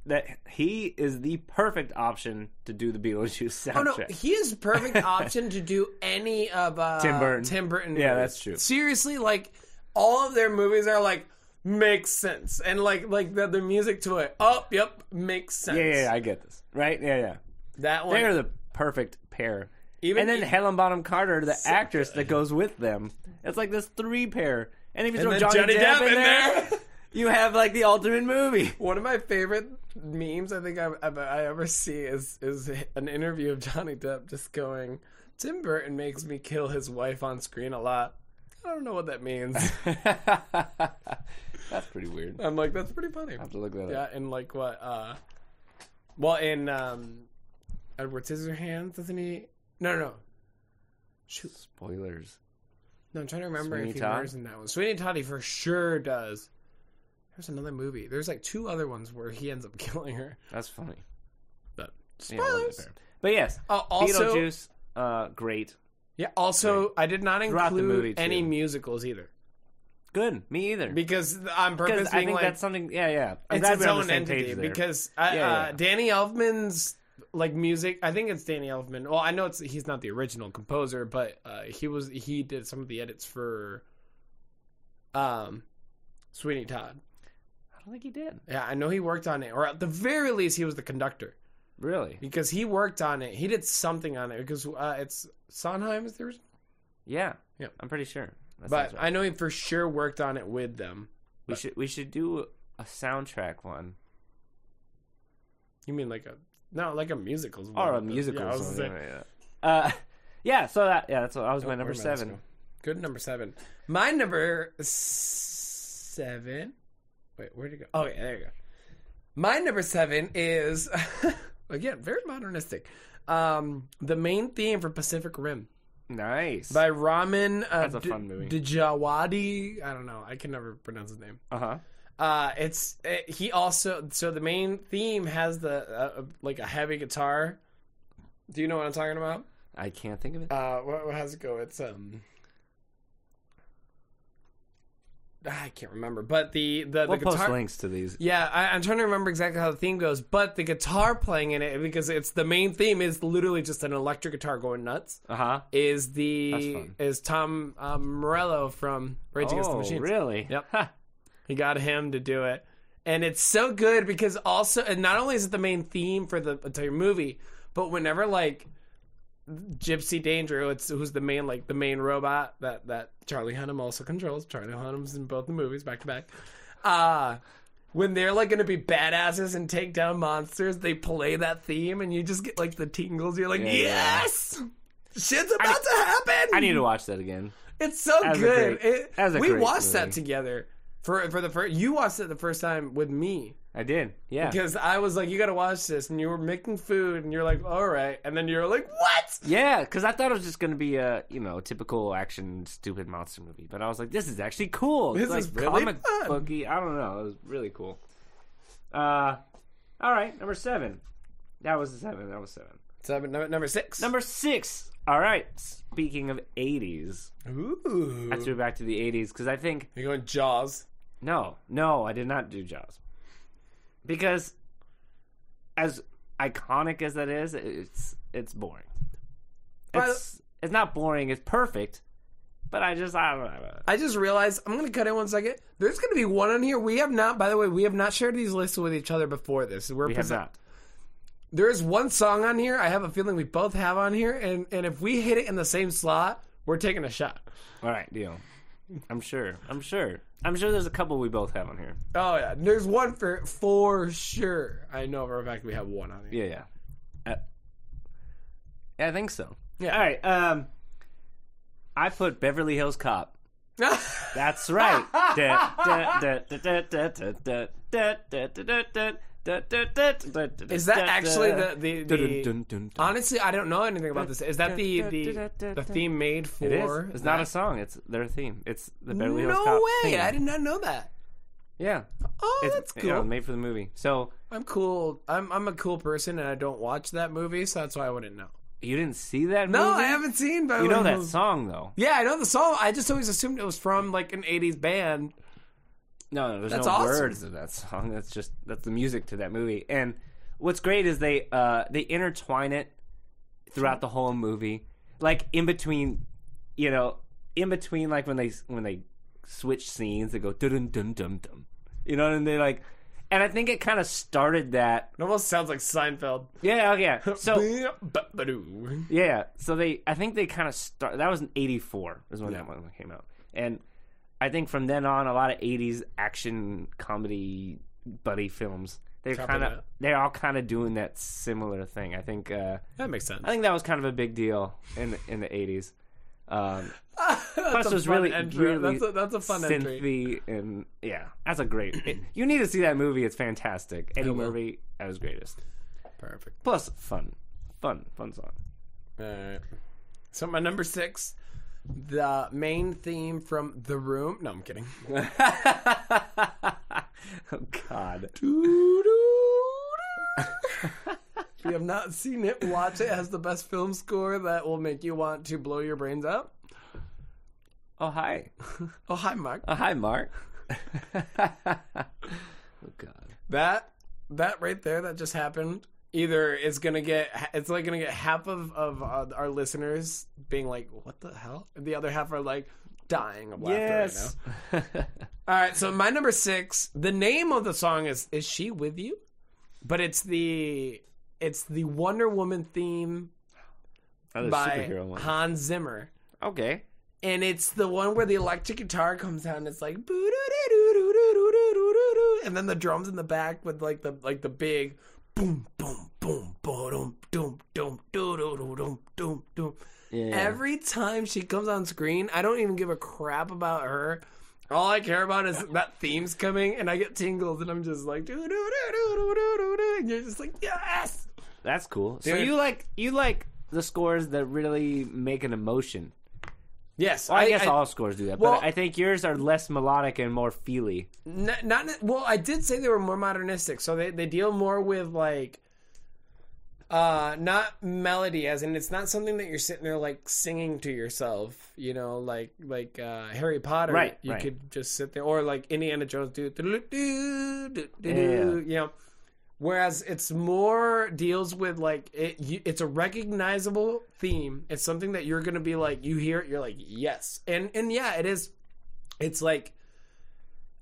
That he is the perfect option to do the Beetlejuice soundtrack. Oh no, he is the perfect option to do any of uh, Tim Burton. Tim Burton. Yeah, movies. that's true. Seriously, like all of their movies are like makes sense, and like like the, the music to it. Oh, yep, makes sense. yeah, yeah, yeah, I get this. Right? Yeah, yeah. That one. They're the perfect pair. Even and then Helen Bonham Carter, the actress that goes with them. It's like this three pair. And if you And throw Johnny, Johnny Depp, Depp in in there, there. you have like the ultimate movie. One of my favorite memes I think I, I, I ever see is is an interview of Johnny Depp just going, "Tim Burton makes me kill his wife on screen a lot." I don't know what that means. That's pretty weird. I'm like, that's pretty funny. I have to look that Yeah, up. and like what? uh Well, in um Edward Scissorhands, doesn't he? No, no, no. Shoot, Spoilers. no. I'm trying to remember Sweeney if he Todd? murders in that one. Sweeney Todd, he for sure does. There's another movie. There's like two other ones where he ends up killing her. That's funny. But Yeah, I spoilers. pair. But yes, Oh, also, Beetlejuice, uh, great. yeah. Also, I did not include too. any musicals either Good. Me either. because on purpose Because I think like that's something. Yeah, yeah. I'm it's its we're on the own entity because uh, Yeah, uh, yeah. Danny Elfman's like music. I think it's Danny Elfman. Well, I know it's he's not the original composer, but uh, he was he did some of the edits for um Sweeney Todd. I don't think he did. Yeah, I know he worked on it, or at the very least, he was the conductor Really? because he worked on it. He did something on it because uh, it's Sondheim is the original. Yeah. Yeah. I'm pretty sure. That But right. I know he for sure worked on it with them. we should we should do a soundtrack one You mean like a no, like a musicals or a one. musical. Yeah, I was one, gonna say- yeah, yeah. Uh, yeah. So that yeah, that's what I was my Oh, number where am I? Let's seven. go. Good number seven. My number seven. Wait, where'd it go? Okay, there you go. My number seven is again very modernistic. Um, the main theme for Pacific Rim Nice. by Ramin uh, That's a fun movie. Djawadi. I don't know. I can never pronounce his name. uh huh. Uh, it's it, he also so the main theme has the uh, like a heavy guitar. Do you know what I'm talking about? I can't think of it. Uh, what, what how's it go? It's um, ah, I can't remember, but the the, we'll the post guitar. links to these. Yeah, I, I'm trying to remember exactly how the theme goes, but the guitar playing in it because it's the main theme is literally just an electric guitar going nuts. Uh huh. Is the is Tom um, Morello from Rage Against the Oh, Machine? really? Yep. He got him to do it. And it's so good because also, and not only is it the main theme for the entire movie, but whenever like Gypsy Danger, it's who's the main like the main robot that that Charlie Hunnam also controls. Charlie Hunnam's in both the movies back to back. Uh when they're like gonna be badasses and take down monsters, they play that theme, and you just get like the tingles. You're like, Yeah, yeah. yes, shit's about to happen. I need to watch that again. It's so That was a good. great- It- we watched that together for for the first. You watched it the first time with me I did. Yeah. because I was like, "You got to watch this," and you were making food, and you're like, "All right," and then you're like, "What?" Yeah, because I thought it was just going to be a you know typical action stupid monster movie, but I was like, this is actually cool. This It's like is really comic fun. booky. I don't know. It was really cool. Uh, all right, number seven. That was seven. That was seven. Seven, number, number six. Number six. All right. Speaking of '80s, Ooh, I threw back to the '80s because I think you're going Jaws. No, no, I did not do Jaws because as iconic as that is, it's it's boring. It's it's not boring. It's perfect, but I just I don't know. I just realized I'm going to cut in one second. There's going to be one on here. We have not, by the way, we have not shared these lists with each other before this. We're We have present- not. There is one song on here. I have a feeling we both have on here, and and if we hit it in the same slot, we're taking a shot. All right, deal. I'm sure. I'm sure. I'm sure there's a couple we both have on here. Oh yeah, there's one for for sure. I know for a fact we have one on here. Yeah, yeah. Uh, yeah, I think so. Yeah. All right. Um, I put Beverly Hills Cop. That's right. Is that actually the the, the Honestly, I don't know anything about this. Is that the the, the theme made for? It is. It's not a song. It's their theme. It's the Beverly Hills No Cop. way! theme. I did not know that. Yeah, Oh, it's that's cool. yeah, made for the movie. So I'm cool. I'm I'm a cool person, and I don't watch that movie, so that's why I wouldn't know. you didn't see that? No, movie? I haven't seen. Beverly You know that song though? Yeah, I know the song. I just always assumed it was from like an '80s band. No, no, there's That's no awesome. words of that song. That's just that's the music to that movie. And what's great is they uh they intertwine it throughout the whole movie, like in between, you know, in between like when they when they switch scenes, they go dun dun dun dun, you know, and they like, and I think it kind of started that. It almost sounds like Seinfeld. Yeah, oh, yeah. So yeah, so they I think they kind of start. That was in '84 is when that one came out, and I think from then on, a lot of '80s action comedy buddy films. They're kind of they're all kind of doing that similar thing. I think uh, that makes sense. I think that was kind of a big deal in the, in the '80s. Um, plus, was really entry. really That's a, that's a fun entry. and yeah, that's a great. it- you need to see that movie. It's fantastic. Will. Murphy at his greatest. Perfect. Plus, fun, fun, fun song. All right. So my number six, the main theme from The Room. No, I'm kidding. oh God. if you have not seen it, watch it. It has the best film score that will make you want to blow your brains out. Oh hi. Oh, hi, Mark. Oh hi, Mark. oh God. That that right there that just happened either it's gonna get it's like gonna get half of of uh, our listeners being like, "What the hell?" and the other half are like dying of laughter yes. right now. All right, so my number six. The name of the song is "Is She With You," but it's the it's the Wonder Woman theme oh, by Hans Zimmer. Okay. And it's the one where the electric guitar comes out and it's like and then the drums in the back with like the like the big boom boom boom boom doom doom doom doom doom. Yeah. Every time she comes on screen, I don't even give a crap about her. All I care about is that theme's coming, and I get tingles, and I'm just like, doo doo doo doo doo doo doo doo, and you're just like, yes. That's cool. So Dude. you like you like the scores that really make an emotion. Yes, Well, I, guess all scores do that, well- but I think yours are less melodic and more feely. N- not well. I did say they were more modernistic, so they they deal more with like, uh, not melody, as in it's not something that you're sitting there like singing to yourself. You know, like like uh, Harry Potter. Right, You right. could just sit there, or like Indiana Jones do, do, do, do, do, you know. Whereas it's more deals with like it, you, it's a recognizable theme. It's something that you're gonna be like you hear it, you're like yes, and and yeah, it is. It's like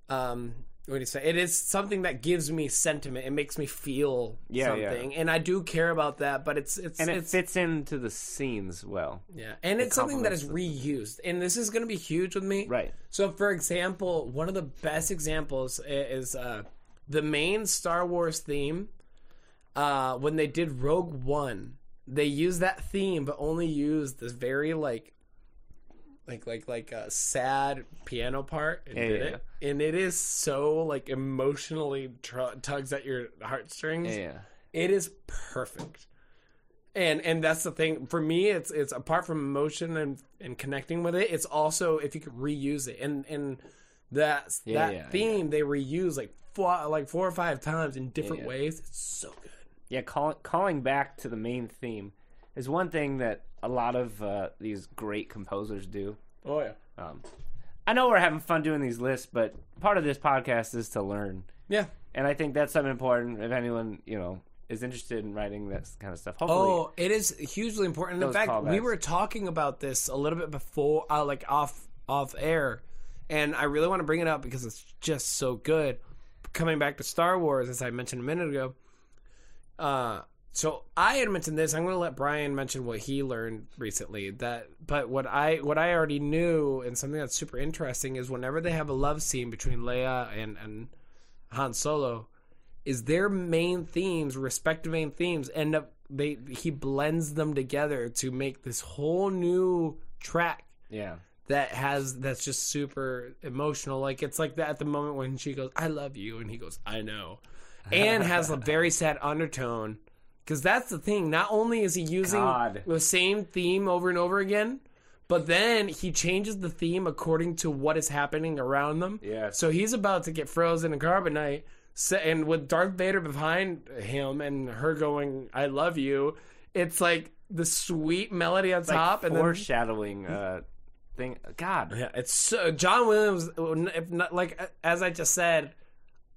um what do you say it is something that gives me sentiment it makes me feel Yeah, yeah. something and i do care about that but it's it's And it it's fits into the scenes well. yeah and it's something that is reused and this is going to be huge with me Right. so for example one of the best examples is uh the main star wars theme uh when they did rogue one they used that theme but only used this very like like like like a sad piano part and Yeah, did yeah, it. and it is so like emotionally tr- tugs at your heartstrings. Yeah. it is perfect. And and that's the thing. For me it's it's apart from emotion and and connecting with it it's also if you could reuse it. And and that Yeah, that yeah, theme they reuse like four like four or five times in different Yeah. ways it's so good Yeah, call, calling back to the main theme is one thing that a lot of uh, these great composers do. oh yeah Um, I know we're having fun doing these lists, but part of this podcast is to learn, yeah and I think that's something important. If anyone you know is interested in writing this kind of stuff, hopefully, Oh, it is hugely important. In fact, we were talking about this a little bit before, uh, like off off air, and I really want to bring it up because it's just so good. Coming back to Star Wars, as I mentioned a minute ago, uh, so I had mentioned this. I'm going to let Brian mention what he learned recently. That, but what I what I already knew and something that's super interesting is whenever they have a love scene between Leia and and Han Solo, is their main themes, respective main themes, end up they he blends them together to make this whole new track Yeah. That has that's just super emotional. Like it's like that at the moment when she goes, "I love you," and he goes, "I know," and has a very sad undertone. Because that's the thing. Not only is he using God. the same theme over and over again, but then he changes the theme according to what is happening around them. Yes. So he's about to get frozen in carbonite, and with Darth Vader behind him and her going, "I love you," it's like the sweet melody on It's like top, and then foreshadowing uh, thing. God. yeah, it's so John Williams. If not, like as I just said,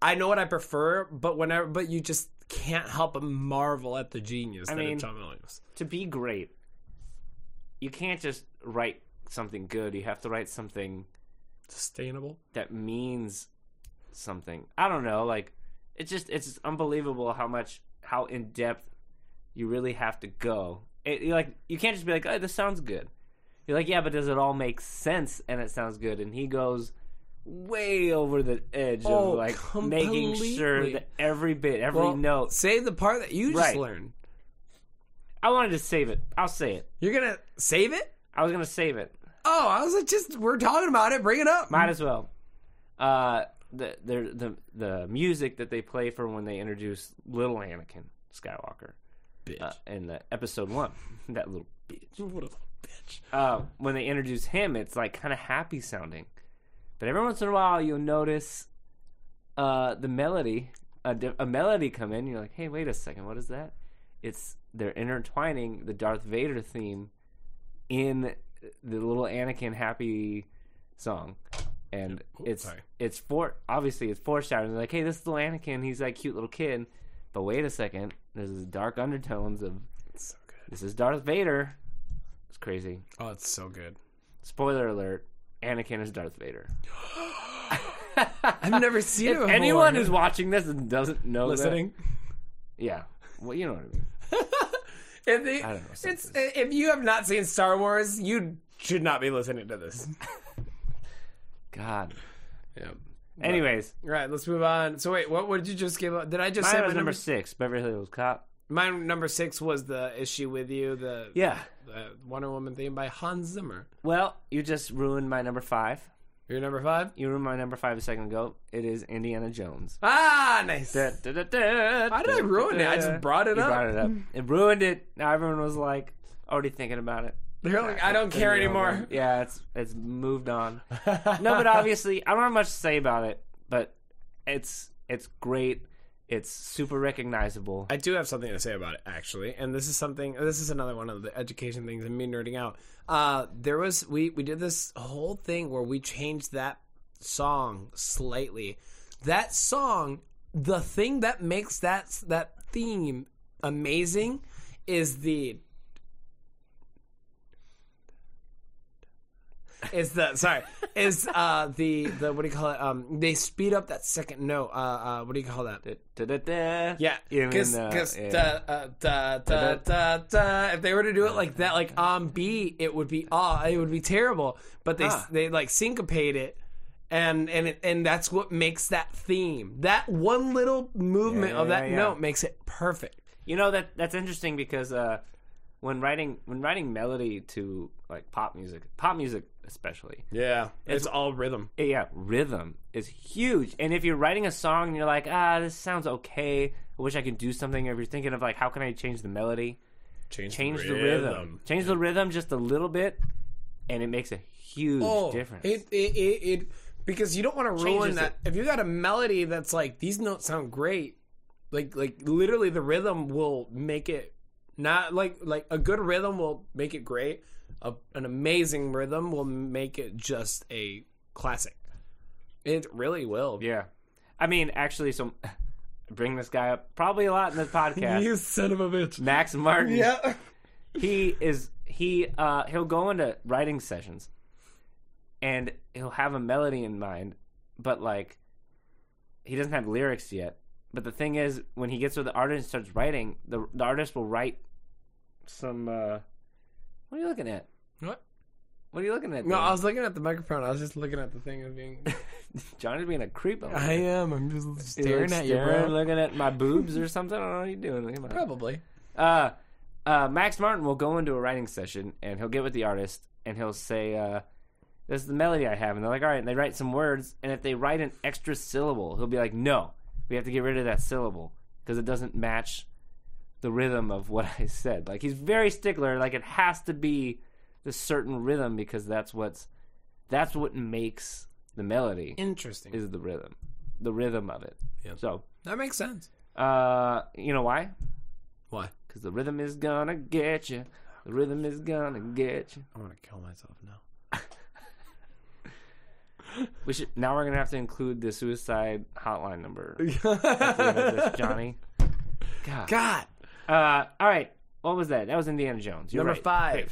I know what I prefer, but whenever, but you just can't help but marvel at the genius that mean- is John Williams. To be great, you can't just write something good. You have to write something Sustainable. that means something. I don't know, like it's just it's unbelievable how much how in depth you really have to go. It, like you can't just be like, "Oh, this sounds good." You're like, "Yeah, but does it all make sense?" And it sounds good. And he goes way over the edge Oh, of like making sure that every bit, every Well, note. Say the part that you just Right. learned. I wanted to save it. I'll say it. You're gonna save it. I was gonna save it. Oh, I was like, just we're talking about it. Bring it up. Might as well. Uh, the the the the music that they play for when they introduce little Anakin Skywalker bitch. uh, in the episode one, that little bitch. what a bitch. Uh, when they introduce him, it's like kind of happy sounding, but every once in a while you'll notice uh, the melody, a, di- a melody come in. You're like, hey, wait a second, what is that? It's they're intertwining the Darth Vader theme in the little Anakin happy song. And Ooh, it's sorry. it's for obviously it's foreshadowing. They're like, hey, this little Anakin, he's that cute little kid. But wait a second, there's this dark undertones of so this is Darth Vader. It's crazy. Oh, it's so good. Spoiler alert: Anakin is Darth Vader. I've never seen it before. anyone who's watching this and doesn't know listening, that, yeah, well, you know what I mean. if, they, I don't know, it's, if you have not seen Star Wars, you should not be listening to this. God. yeah. Anyways, Right, let's move on. So wait, what, what did you just give up? Did I just say mine my was number? number six, Beverly Hills Cop. My number six was the issue with you, the Yeah. the Wonder Woman theme by Hans Zimmer. Well, you just ruined my number five. Your number five? You ruined my number five a second ago. It is Indiana Jones. Ah, nice. Da, da, da, Why did I ruin it? I just brought it You up. brought it up. It ruined it. Now everyone was like already thinking about it. They're like, I don't care anymore. Yeah, it's it's moved on. no, but obviously, I don't have much to say about it. But it's it's great. It's super recognizable. I do have something to say about it, actually, and this is something. This is another one of the education things and me nerding out. Uh, there was we we did this whole thing where we changed that song slightly. That song, the thing that makes that that theme amazing, is the is the sorry is uh the the what do you call it um they speed up that second note uh uh what do you call that Da, da, da. yeah, because uh, yeah. da, uh, da, da, da, da, if they were to do it like that, like on beat, it would be ah, it would be terrible. But they Huh. they like syncopate it, and and it, and that's what makes that theme. That one little movement Yeah, of that yeah, yeah. note makes it perfect. You know that that's interesting because uh, when writing when writing melody to like pop music, pop music especially, Yeah, it's, all rhythm. yeah, rhythm is huge. And if you're writing a song and you're like, ah, this sounds okay, I wish I could do something. Or if you're thinking of like, how can I change the melody? Change, Change the rhythm. Change the rhythm just a little bit, and it makes a huge Oh, difference. It, it, it, it because you don't want to ruin that. If you got a melody that's like these notes sound great, like like literally the rhythm will make it not like like a good rhythm will make it great. A, an amazing rhythm will make it just a classic. It really will. yeah, I mean, actually, so bring this guy up probably a lot in this podcast. You son of a bitch. Max Martin. Yeah. he is he uh he'll go into writing sessions and he'll have a melody in mind but like he doesn't have lyrics yet but the thing is, when he gets with the artist and starts writing, the the artist will write some. uh What are you looking at? What? What are you looking at? No? I was looking at the microphone. I was just looking at the thing and being. Johnny's being a creep. I am. I'm just staring at you, bro. looking at my boobs or something. I don't know what you're doing. Come on. Probably. Uh, uh, Max Martin will go into a writing session and he'll get with the artist and he'll say, uh, "This is the melody I have," and they're like, "All right." And they write some words, and if they write an extra syllable, he'll be like, "No, we have to get rid of that syllable because it doesn't match the rhythm of what I said." Like he's very stickler. Like it has to be this certain rhythm because that's what's that's what makes the melody Interesting. is the rhythm, the rhythm of it. Yep. So, that makes sense. uh, you know why? Why? Because the rhythm is gonna get you. The rhythm is gonna get you. I want to kill myself now. We should now. We're gonna have to include the suicide hotline number. at the end of this, Johnny. God. God. Uh, all right. What was that? That was Indiana Jones. You're Number right. five. Great.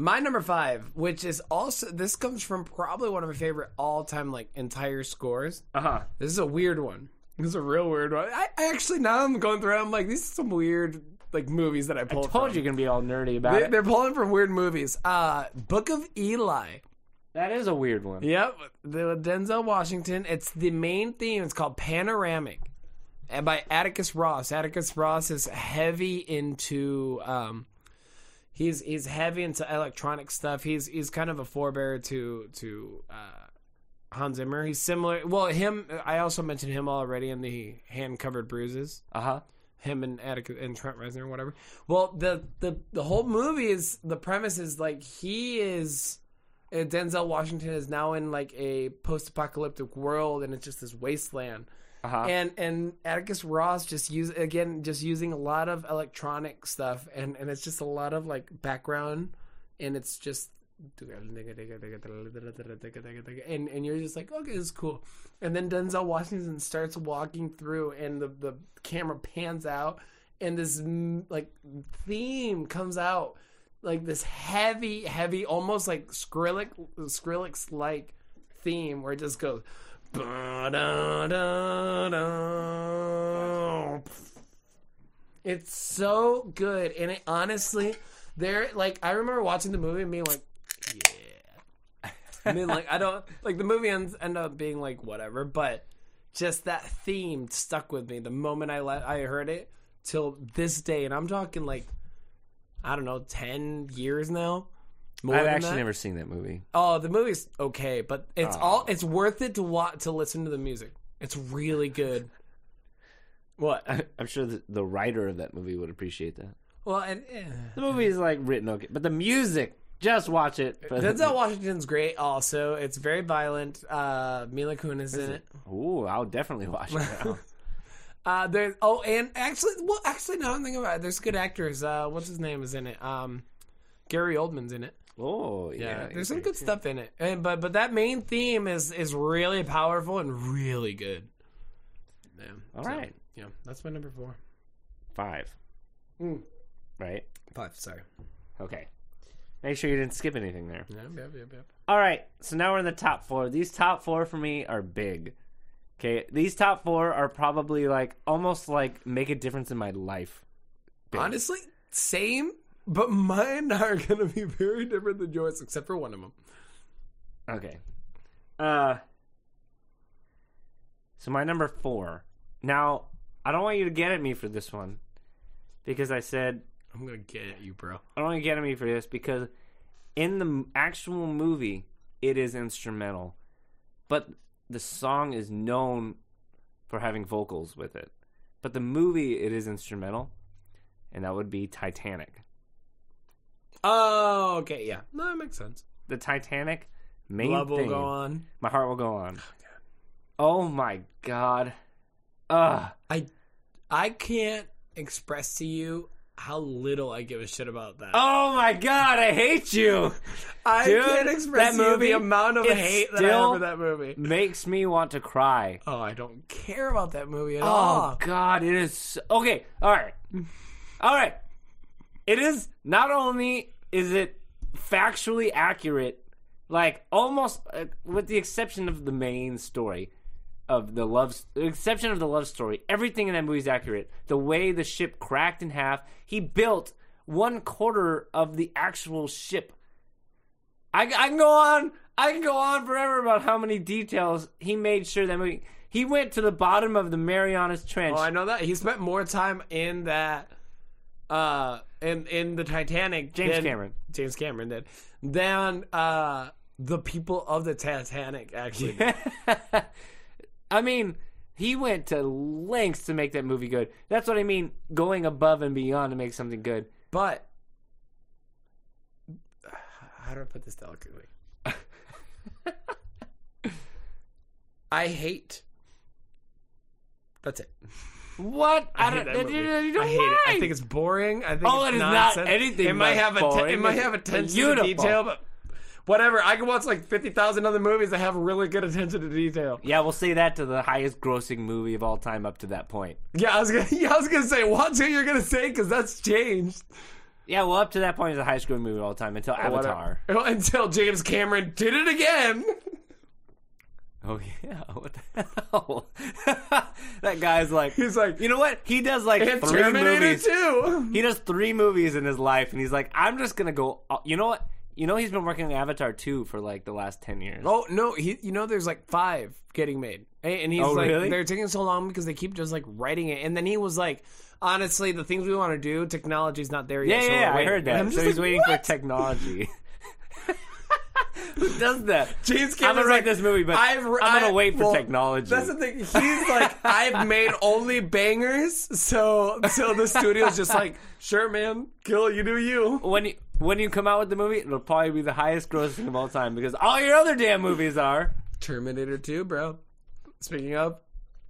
My number five, which is also this comes from probably one of my favorite all time like entire scores. Uh-huh. This is a weird one. This is a real weird one. I, I actually now I'm going through. it, I'm like these are some weird like movies that I pulled. I told from. you you're gonna be all nerdy about They, it. they're pulling from weird movies. Uh, Book of Eli. That is a weird one. Yep, the Denzel Washington. It's the main theme. It's called Panoramic, and by Atticus Ross. Atticus Ross is heavy into. Um, he's he's heavy into electronic stuff. He's he's kind of a forebearer to to uh, Hans Zimmer. He's similar. Well, him. I also mentioned him already in the hand covered bruises. Uh huh. Him and Atticus and Trent Reznor, or whatever. Well, the the the whole movie is the premise is like he is. uh, Denzel Washington is now in like a post-apocalyptic world, and it's just this wasteland. Uh huh. And and Atticus Ross just use again just using a lot of electronic stuff, and and it's just a lot of like background, and it's just and and you're just like okay this is cool and then denzel washington starts walking through and the the camera pans out and this mm, like theme comes out like this heavy heavy almost like skrillex skrillex like theme where it just goes. It's so good and it honestly there like i remember watching the movie and being like yeah. I mean like i don't like the movie ends end up being like whatever but just that theme stuck with me the moment i let i heard it till this day and i'm talking like i don't know 10 years now more I've actually that. never seen that movie. oh the movie's okay but it's Oh. all it's worth it to watch to listen to the music it's really good what I'm sure the, the writer of that movie would appreciate that. well and eh. The movie is like written okay, but the music, just watch it. Denzel Washington's great. Also, it's very violent. Uh, Mila Kunis in it. Ooh, I'll definitely watch it. Uh, there's oh, and actually, well, actually, now I'm thinking about it. There's good actors. Uh, what's his name is in it? Um, Gary Oldman's in it. Oh, Yeah, yeah. there's some good stuff in it. And but but that main theme is is really powerful and really good. Yeah. All so, right. Yeah, that's my number four. Five. Mm. Right? Five. Sorry. Okay. Make sure you didn't skip anything there. Yep, yep, yep, yep. All right, so now we're in the top four. These top four for me are big. Okay, these top four are probably like almost like make a difference in my life. Big. Honestly, same, but mine are gonna be very different than yours, except for one of them. Okay. Uh. So my number four. Now I don't want you to get at me for this one, because I said I'm gonna get at you, bro. I don't want you to get at me for this because in the actual movie it is instrumental, but the song is known for having vocals with it. But the movie it is instrumental, and that would be Titanic. Oh, okay, yeah. No, that makes sense. The Titanic main Love will theme. go on. My heart will go on. Oh, oh my god. Ugh. I I can't express to you how little I give a shit about that. Oh my god, I hate you. I dude, can't express that to you movie, the amount of hate that I have for that movie. Makes me want to cry. Oh, I don't care about that movie at Oh all. Oh god, it is so- okay. All right, all right. It is not only is it factually accurate, like almost uh, with the exception of the main story, of the love, the exception of the love story. Everything in that movie is accurate. The way the ship cracked in half, he built one quarter of the actual ship. I, I can go on. I can go on forever about how many details he made sure that movie. He went to the bottom of the Marianas Trench. Oh, I know that he spent more time in that, uh, in in the Titanic. James Cameron. James Cameron did than uh the people of the Titanic. Actually, did. I mean, he went to lengths to make that movie good. That's what I mean, going above and beyond to make something good. but how do I put this delicately? I hate. That's it. What? I, hate don't- that you- movie. you know I hate it. I think it's boring. I think Oh, it's it is not anything It might have a te- it might It's have attention to detail, but whatever. I can watch like fifty thousand other movies that have really good attention to detail. Yeah, we'll say that to the highest grossing movie of all time up to that point. Yeah, I was gonna. Yeah, I was gonna say. Watch what you're gonna say because that's changed. Yeah, well, up to that point is the highest grossing movie of all time until Avatar. Until James Cameron did it again. Oh yeah, what the hell? that guy's like, He's like, you know what? He does like and three Terminator movies. too. He does three movies in his life, and he's like, I'm just gonna go. uh, You know what? You know he's been working on Avatar two for like the last ten years. Oh no, he. You know, there's like five getting made, and he's Oh, like, really? they're taking so long because they keep just like writing it, and then he was like, honestly, the things we want to do, technology's not there yet. so yeah, we're yeah I heard that. So just he's like, waiting "What?" for technology. Who does that? James I'm gonna write like, this movie, but I've, I'm gonna I- wait for well, technology. That's the thing. He's like, I've made only bangers, so so the studio's just like, sure, man, kill you do you. when you when you come out with the movie, it'll probably be the highest grossing of all time because all your other damn movies are. Terminator 2, bro. Speaking of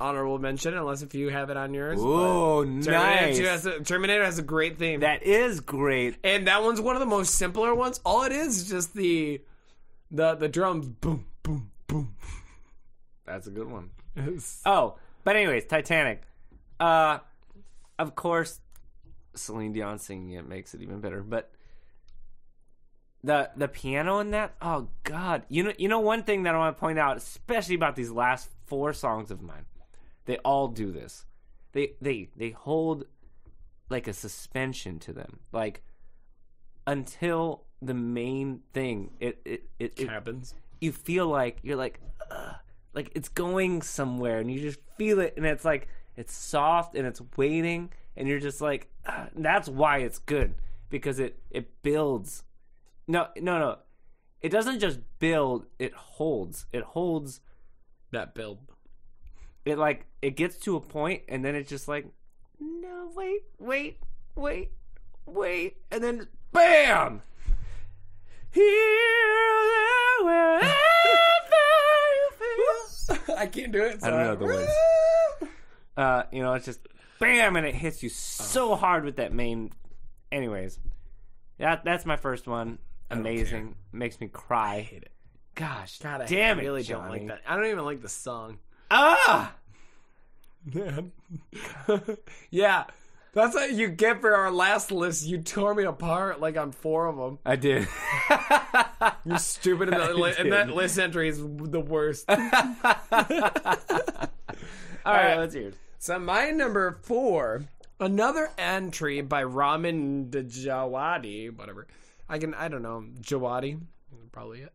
honorable mention, unless if you have it on yours. Oh, nice. 2 has a, Terminator has a great theme. That is great. and that one's one of the most simpler ones. All it is is just the the the drums boom boom boom. That's a good one. Oh, but anyways, Titanic. Uh, of course, Celine Dion singing it makes it even better. But the the piano in that, oh god, you know, you know one thing that I want to point out, especially about these last four songs of mine, they all do this. They they they hold like a suspension to them, like until the main thing. It it it, it happens. you feel like you're like Ugh, like it's going somewhere and you just feel it and it's like it's soft and it's waiting and you're just like that's why it's good because it it builds no no no it doesn't just build it holds it holds That build. it like it gets to a point and then it's just like no wait wait wait wait and then bam here there wherever you feel I can't do it. I don't know the words. uh you know it's just bam and it hits you so hard with that main anyways that that's my first one amazing makes me cry I hate it. gosh God, I damn it really Johnny. don't like that. I don't even like the song. ah Man. yeah. That's what you get for our last list. You tore me apart like on four of them. I did. You're stupid, and, that, li- and that list entry is the worst. All right, right. let's hear it. so my number four, another entry by Ramin Djawadi, whatever. I can, I don't know, Jawadi, probably it.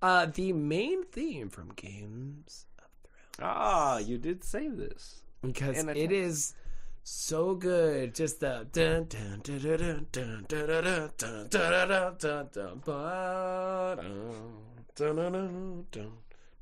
Uh, the main theme from Games of Thrones. Ah, you did say this. because the it is so good. Just the dun dun dun dun dun dun dun dun dun dun dun dun dun ba dun dun dun dun dun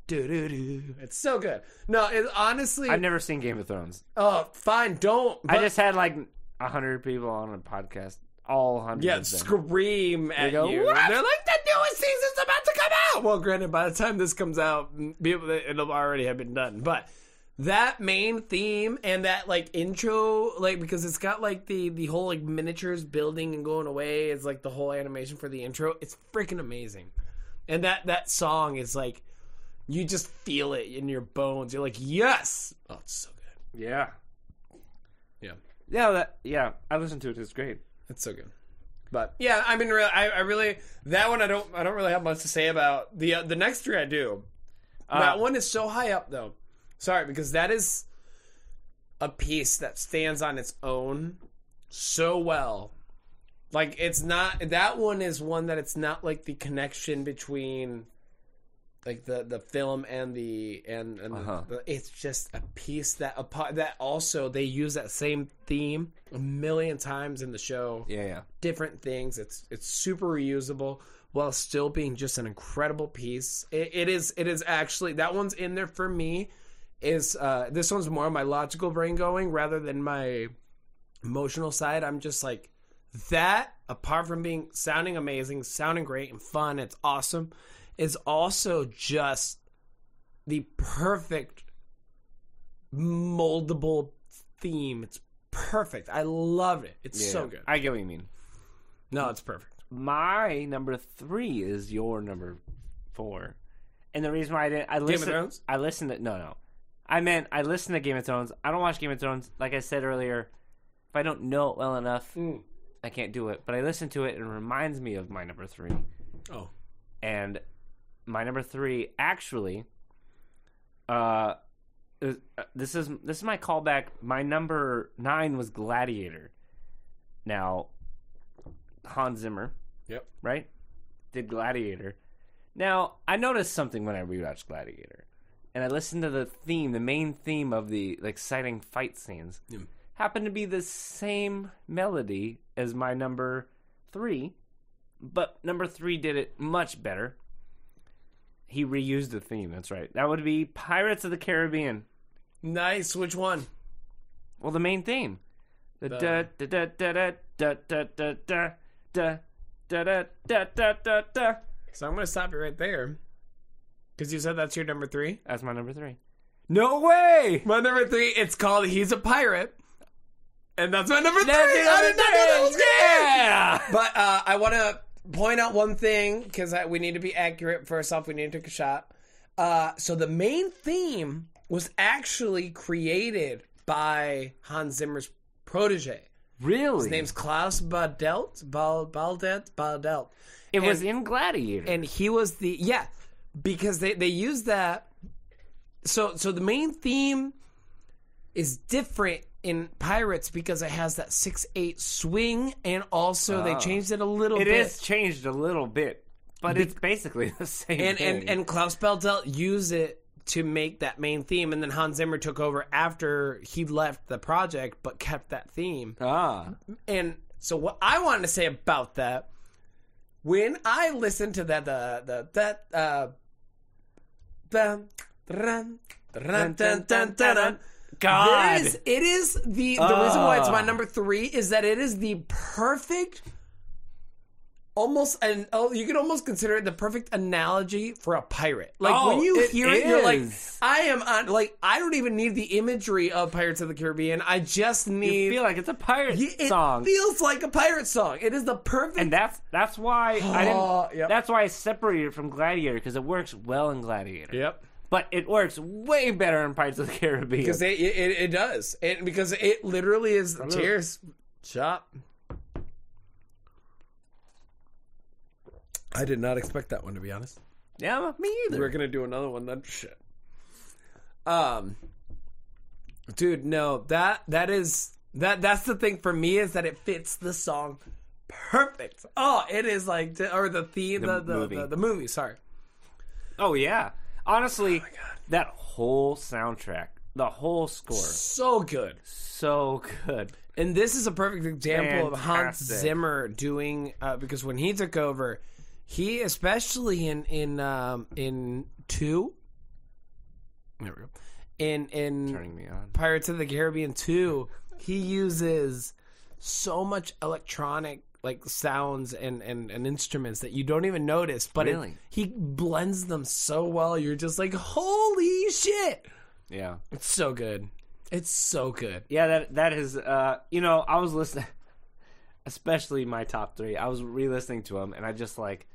do do do. It's so good. No, it honestly. I've never seen Game of Thrones. Oh, fine. Don't. I just had like a hundred people on a podcast. All hundred. yeah scream at go, you. "What?" They're like the newest season's about to come out. Well, granted, by the time this comes out, mm, people it'll already have been done. But that main theme and that like intro, like because it's got like the the whole like miniatures building and going away. It's like the whole animation for the intro. It's freaking amazing. And that that song is like you just feel it in your bones. You're like, yes. Oh, it's so good. Yeah. Yeah. Yeah. That. Yeah. I listened to it. It's great. It's so good. But yeah, I mean, really I, I really that one I don't I don't really have much to say about the uh, the next three I do. Uh, that one is so high up though, Sorry, because that is a piece that stands on its own so well. Like it's not that one is one that it's not like the connection between like the the film and the and, and Uh-huh. the, it's just a piece that a that also they use that same theme a million times in the show Yeah, yeah. different things. It's it's super reusable while still being just an incredible piece. It, it is it is actually that one's in there for me. Is uh, this one's more my logical brain going rather than my emotional side. I'm just like that. Apart from being sounding amazing, sounding great and fun, it's awesome. Is also just the perfect moldable theme. It's perfect. I love it. It's so good. I get what you mean. No, it's perfect. My number three is your number four, and the reason why I didn't I listened? I listened to no no, I meant I listen to Game of Thrones. I don't watch Game of Thrones. Like I said earlier, if I don't know it well enough, Mm. I can't do it. But I listen to it and it reminds me of my number three. Oh. and my number three actually uh uh, this is this is my callback my number nine was gladiator now hans zimmer Yep. right did gladiator now i noticed something when i rewatched gladiator and i listened to the theme the main theme of the exciting fight scenes Yeah. happened to be the same melody as my number three but number three did it much better. He reused the theme. That's right. That would be Pirates of the Caribbean. Nice. Which one? Well, the main theme. The da da da da da da da da da da da da da da da. So I'm going to stop you right there. Because you said that's your number three. That's my number three. No way. My number three, it's called He's a Pirate. And that's my number three. That's your I number did not know that was three. Yeah. But uh, I want to point out one thing because we need to be accurate. First off, we need to take a shot. Uh, so the main theme was actually created by Hans Zimmer's protege. Really? His name's Klaus Badelt. Bal- Baldet? Baldet. it was in Gladiator. and he was the yeah because they they use that so so the main theme is different in pirates because it has that 6-8 swing and also they Ah. changed it a little it bit is changed a little bit, but it's basically the same and, thing. and and klaus Beldelt used it to make that main theme and then hans zimmer took over after he left the project but kept that theme ah, And so what I wanted to say about that, when I listened to that the the that uh dun, dun, dun, dun, dun, dun, dun, God. it is, it is the the reason why it's my Ah. number three is that it is the perfect almost and oh you could almost consider it the perfect analogy for a pirate like Oh, when you it hear it you're like i am on like i don't even need the imagery of pirates of the caribbean i just need you feel like it's a pirate yeah, it song. feels like a pirate song. It is the perfect. and that's that's why I didn't. yep. That's why I separated it from Gladiator because it works well in Gladiator. yep. But it works way better in Pirates of the Caribbean. Because it, it, it, does. It, because it literally is. Cheers. Shot. I did not expect that one to be honest. yeah, me either. We're gonna do another one. Then shit. Um, dude, no that that is that that's the thing for me is that it fits the song perfect. Oh, it is like or the theme the The the, movie. the, the movie. Sorry. oh yeah, honestly, God. that whole soundtrack, the whole score, So good. so good. And this is a perfect example of Hans Zimmer doing uh, because when he took over, he especially in in um, in two. There we go. In in Turning me on. Pirates of the Caribbean two, he uses so much electronic like sounds and, and, and instruments that you don't even notice, but it- he blends them so well. You're just like, holy shit! Yeah, It's so good. It's so good. yeah. That that is. Uh, you know, I was listening, especially my top three. I was re-listening to them, and I just like,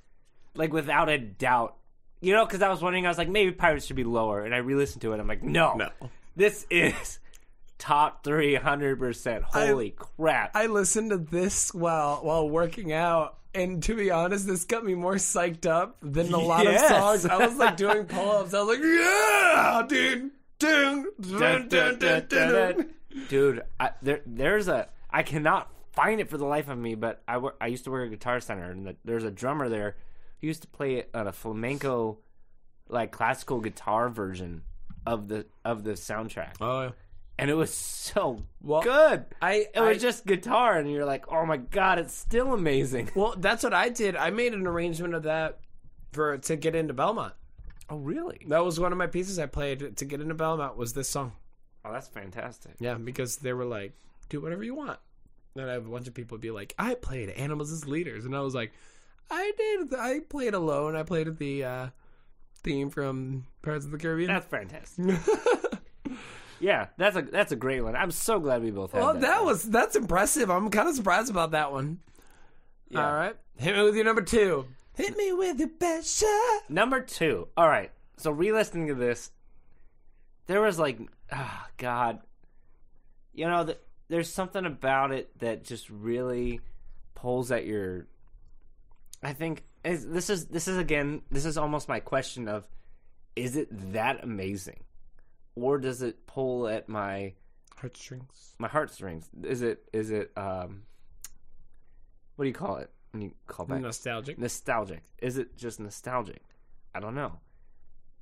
like without a doubt, you know, because I was wondering, I was like, maybe Pirates should be lower, and I re-listened to it. I'm like, no, No. this is top three hundred percent. Holy crap! I listened to this while while working out, and to be honest, this got me more psyched up than a lot Yes. of songs. I was like doing pull ups. I was like, "Yeah, dude, Dun, dun, dun, dun, dun. Dude, I, there there's a I cannot find it for the life of me, but I I used to work at Guitar Center, and the, there's a drummer there who used to play on a flamenco, like classical guitar version of the of the soundtrack, Oh, yeah. and it was so Well, good. I, It I was just guitar, and you're like, oh my god, it's still amazing. well, that's what I did. I made an arrangement of that for to get into Belmont. Oh really? That was one of my pieces I played to get into Belmont. Was this song? Oh, that's fantastic. Yeah, because they were like, do whatever you want. Then I have a bunch of people be like, I played Animals as Leaders, and I was like, I did. I played Alone. I played the uh, theme from Pirates of the Caribbean. That's fantastic. yeah, that's a that's a great one. I'm so glad we both had well, that. that was that's impressive. I'm kind of surprised about that one. All right, hit me with your number two. Hit me with your best shot. Number two. All right. So re-listening to this, there was like, ah, God, you know, th- there's something about it that just really pulls at your. I think is, this is this is again this is almost my question of, is it that amazing, or does it pull at my Heartstrings. my heartstrings? Is it is it um, what do you call it when you call back? Nostalgic. nostalgic. Is it just nostalgic? I don't know.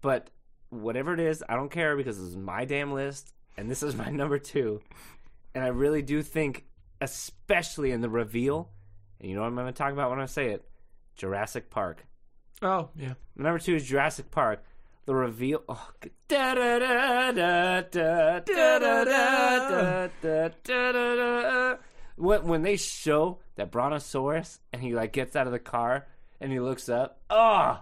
But whatever it is, I don't care because this is my damn list and this is my number 2. And I really do think especially in the reveal, and you know what I'm going to talk about when I say it, Jurassic Park. Oh yeah. Number two is Jurassic Park. The reveal. When, when they show that brontosaurus and he like gets out of the car and he looks up oh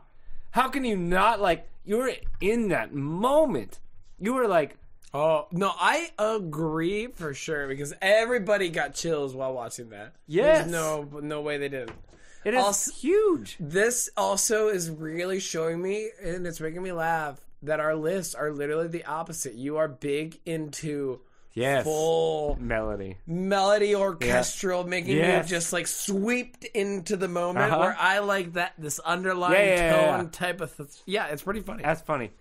how can you not like you were in that moment you were like oh no i agree for sure because everybody got chills while watching that yeah no no way they didn't it is Also- huge This also is really showing me, and it's making me laugh, that our lists are literally the opposite. You are big into yes full melody melody orchestral, making Yes. you just like swept into the moment. Uh-huh. Where I like that this underlying Yeah, yeah, yeah, tone yeah. type of. Th- yeah, it's pretty funny. that's funny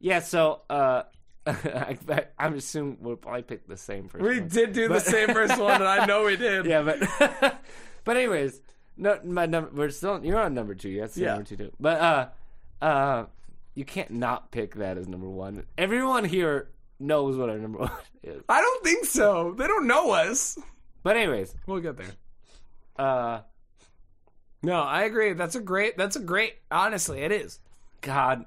yeah so uh I, I'm assuming we'll probably pick the same first we one. did do the same first one, and I know we did. yeah, but but anyways, no, my number. We're still you're on number two. That's Yeah. number two too. But uh, uh, you can't not pick that as number one. Everyone here knows what our number one is. I don't think so. They don't know us. But anyways, We'll get there. uh, No, I agree. That's a great. That's a great. Honestly, it is. God.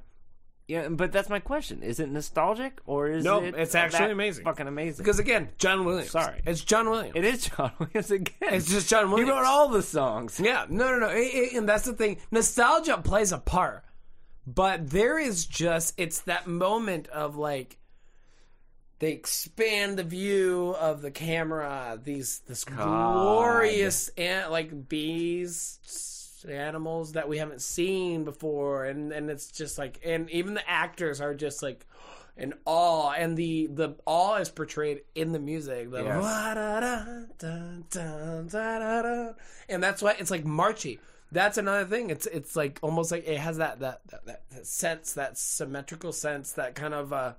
Yeah, but that's my question. Is it nostalgic or is Nope, it? it's actually amazing. Fucking amazing. Because again, John Williams. Sorry. it's John Williams. it is John Williams again. It's just John Williams. he wrote all the songs. Yeah, no, no, no. It- it- and that's the thing. Nostalgia plays a part, but there is just it's that moment of like they expand the view of the camera. These this glorious and like bees animals that we haven't seen before and and it's just like and even the actors are just like in awe and the the awe is portrayed in the music the Yes. and that's why it's like marchy that's another thing it's it's like almost like it has that that that, that, sense that symmetrical sense that kind of uh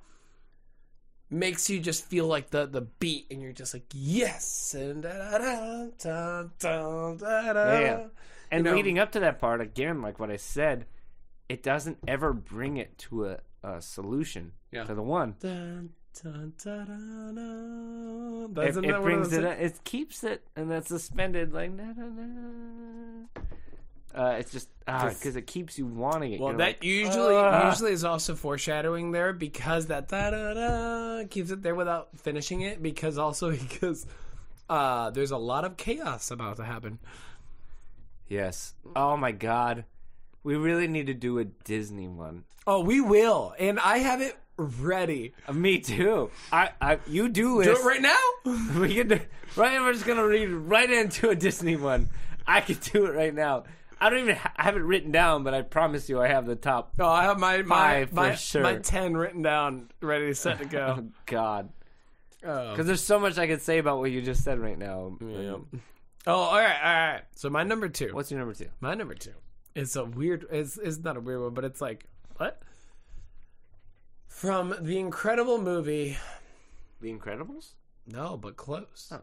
makes you just feel like the the beat and you're just like yes and da-da-da, dun, dun, da-da. Yeah. And You know- leading up to that part, again, like what I said, it doesn't ever bring it to a, a solution Yeah. to the one. Dun, dun, da-da-da. It, it brings it. It keeps it, and that's suspended like. Na, na, na. Uh, it's just because it keeps you wanting it. Well, You're that like, usually "Ah." usually is also foreshadowing there because that da da da keeps it there without finishing it because also because uh, there's a lot of chaos about to happen. Yes. Oh my God, we really need to do a Disney one. Oh, we will, and I have it ready. Uh, me too. I, I, you do Do it right now. We can do, right. We're just gonna read right into a Disney one. I could do it right now. I don't even ha- I have it written down, but I promise you, I have the top. Oh, I have my my Five for my, sure. my ten written down, ready to set to go. Oh go. God, Oh. because there's so much I could say about what you just said right now. Yeah. Oh, all right, all right. So my number two. What's your number two? My number two is a weird. Is is not a weird one, but it's like what? From the incredible movie. The Incredibles. No, but close. Oh.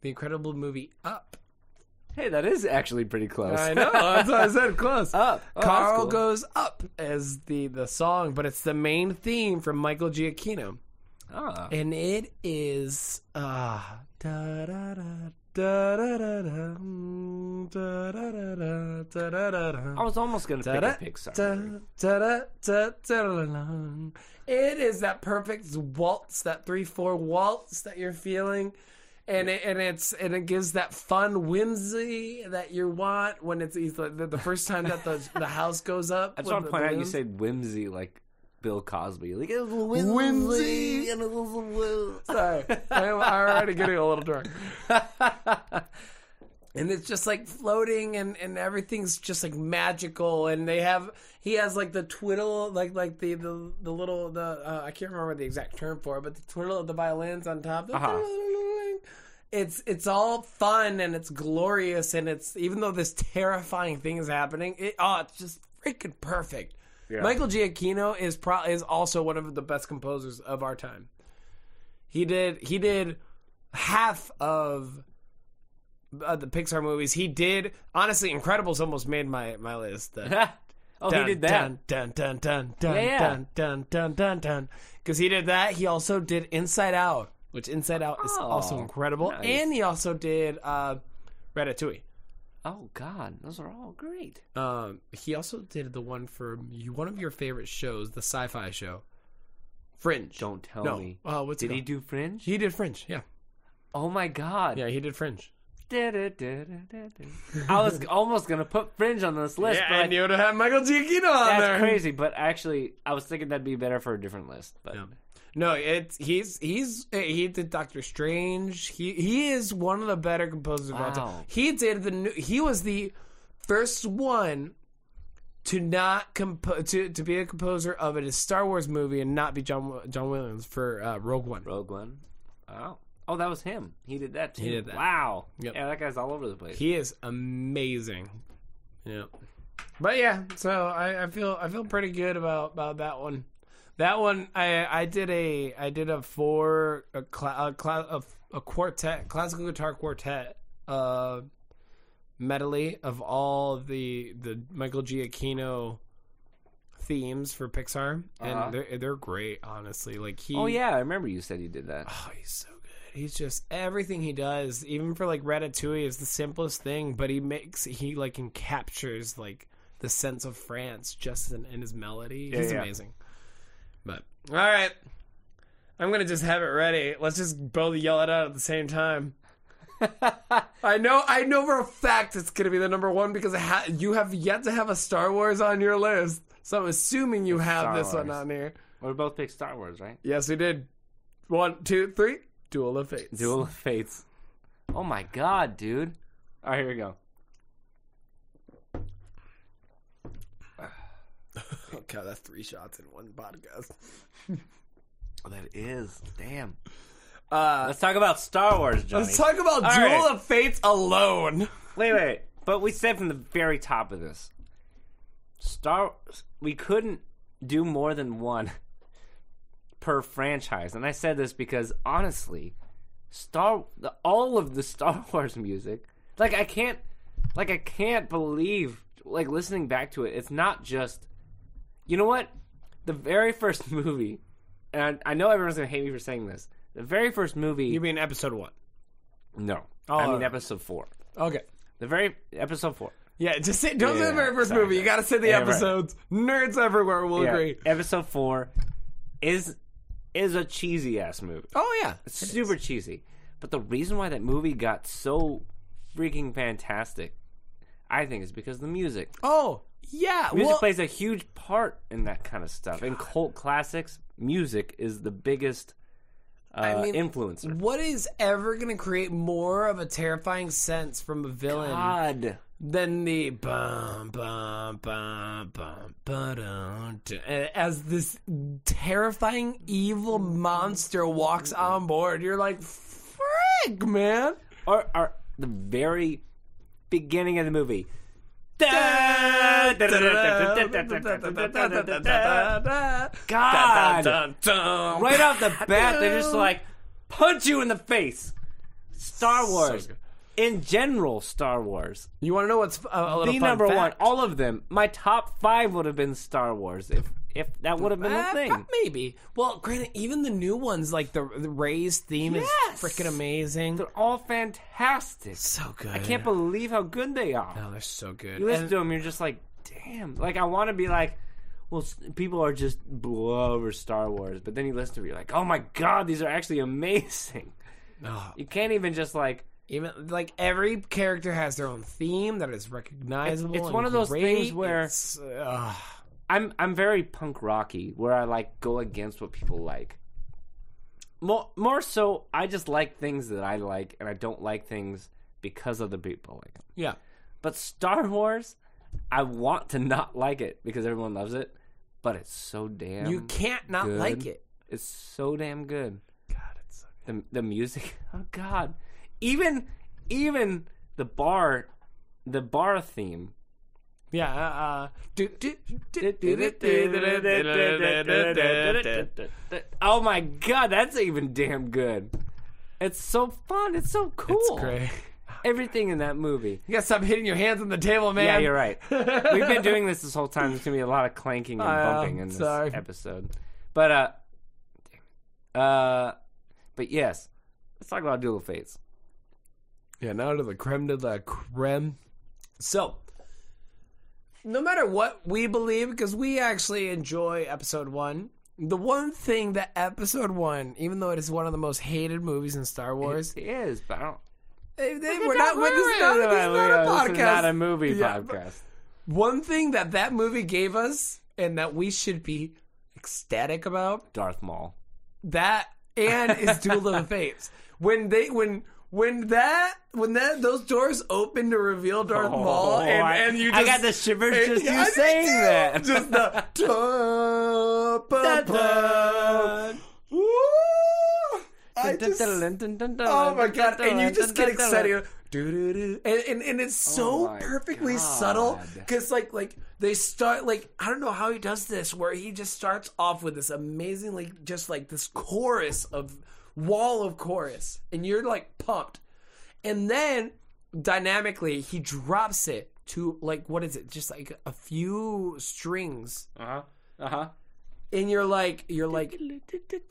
The incredible movie Up. Hey, that is actually pretty close. I know. That's what I said. Close. Up. Oh, Carl cool. goes up as the the song, but it's the main theme from Michael Giacchino, Ah. and it is ah da da da I was almost gonna pick a Pixar. It is that perfect waltz, that three four waltz that you're feeling, and it, and it's and it gives that fun whimsy that you want when it's the, the first time that the the house goes up. I what I'm pointing out. You said whimsy like Bill Cosby. Like it was whimsy, Whimsy. and it was a whim. Sorry, I'm already getting a little drunk. and it's just like floating and, and everything's just like magical and they have he has like the twiddle like like the the, the little the uh, I can't remember the exact term for it but the twiddle of the violins on top Uh-huh. it's it's all fun and it's glorious and it's even though this terrifying thing is happening it oh it's just freaking perfect Yeah. Michael Giacchino is pro- is also one of the best composers of our time he did he did half of uh, the Pixar movies. He did honestly, Incredibles almost made my my list. The oh, dun, he did that. Dun dun dun dun Yeah, yeah. dun dun dun dun dun. Because he did that. He also did Inside Out, which Inside Out is Oh, also incredible, nice. and he also did uh, Ratatouille. Oh God, those are all great. Um, he also did the one for you, one of your favorite shows, the sci-fi show, Fringe. Don't tell no. me. Uh, what's Did it he do Fringe? He did Fringe. Yeah, oh my God. yeah, he did Fringe. I was almost gonna put Fringe on this list, yeah, but and you would have had Michael Giacchino on that's there. crazy. But actually, I was thinking that'd be better for a different list. But Yeah. No, it's he's he's he did Doctor Strange. He he is one of the better composers of all time. Wow. He did the new, he was the first one to not compo- to to be a composer of a Star Wars movie and not be John John Williams for uh, Rogue One. Rogue One. Oh, oh, that was him. He did that too. He did that. Wow. Yep. Yeah, that guy's all over the place. He is amazing. Yeah. But yeah, so I, I feel I feel pretty good about, about that one. That one I I did a I did a four a cla- a, cla- a, a quartet classical guitar quartet uh medley of all the the Michael Giacchino themes for Pixar and Uh-huh. they're they're great honestly like he oh yeah, I remember you said he did that. Oh, he's so good. He's just everything he does, even for like Ratatouille, is the simplest thing, but he makes he like encaptures like the sense of France just in, in his melody. Yeah, he's yeah. amazing. But all right, I'm gonna just have it ready. Let's just both yell it out at the same time. I know, I know for a fact it's gonna be the number one because it ha- you have yet to have a Star Wars on your list. So I'm assuming you have Star this one on here. We both picked Star Wars, right? Yes, we did. One, two, three. Duel of Fates. Duel of Fates. Oh my god, dude. All right, here we go. Oh god, that's three shots in one podcast. That is. Damn. Uh, Let's talk about Star Wars, Johnny. let's talk about All Duel right. of Fates alone. Wait, wait, wait. But we said from the very top of this, Star. We couldn't do more than one per franchise, and I said this because honestly, Star. The, all of the Star Wars music, like I can't, like I can't believe, like listening back to it. It's not just. You know what? The very first movie, and I, know everyone's gonna hate me for saying this. The very first movie. You mean episode one? no, Oh, I mean uh, episode four. Okay. The very episode four. Yeah, just say don't say the very first sorry, movie. You got to say the Yeah, right. episodes. Nerds everywhere will Yeah, agree. Episode four is is a cheesy ass movie. Oh yeah, It's super cheesy. But the reason why that movie got so freaking fantastic, I think, is because of the music. Oh yeah. Music well, plays a huge part in that kind of stuff. In cult classics, music is the biggest uh, I mean, influencer. what is ever going to create more of a terrifying sense from a villain God. than the bum bum bum bum ba-dum, as this terrifying evil monster walks on board? You're like, frick, man. Or, or the very beginning of the movie. God. Right off the bat, they're just like punch you in the face. Star Wars. In general, Star Wars. You want to know what's a, a little The fun number one, all of them. My top five would have been Star Wars if if that would have been Uh, a thing. Maybe. Well, granted, even the new ones, like the the Rey's theme, Yes. is freaking amazing. They're all fantastic. so good. I can't believe how good they are. No, they're so good. You listen And- to them, you're just like, damn. Like I want to be like, well, s- people are just blow over Star Wars, but then you listen to it, you're like, oh my god, these are actually amazing. Oh, You can't even just like. even like every character has their own theme that is recognizable. It's and one of those great. things where- It's, uh, I'm I'm very punk rocky, where I like go against what people like. More more so, I just like things that I like, and I don't like things because other people like them. yeah. But Star Wars, I want to not like it because everyone loves it, but it's so damn. You can't not good. like it. It's so damn good. God, it's so The the music, oh god, even even the bar, the bar theme. Yeah. Oh my god, that's even damn good. It's so fun. It's so cool. It's great. Everything in that movie. You gotta stop hitting your hands on the table, man. Yeah, you're right. We've been doing this this whole time. There's gonna be a lot of clanking and bumping in this episode. But uh, uh, but yes, let's talk about Duel of Fates. Yeah, now to the creme de la creme. So, no matter what we believe, because we actually enjoy episode one, the one thing that episode one, even though it is one of the most hated movies in Star Wars, It is, but I don't. they, they, we're not, this is not, this is not a This is not a movie Yeah, podcast. One thing that that movie gave us, and that we should be ecstatic about, Darth Maul. that and is Duel of the Fates. When they when when that when that those doors open to reveal Darth oh, Maul and, Oh, I- and you I just got the shivers just Yeah, you saying too. that. Just the da, ba, ba. I just, oh my god! And you just get excited. And, and and it's oh so Oh perfectly God. subtle because like like they start like I don't know how he does this where he just starts off with this amazing like just like this chorus of wall of chorus and you're like pumped and then dynamically he drops it to like what is it just like a few strings Uh huh. Uh huh. and you're like you're like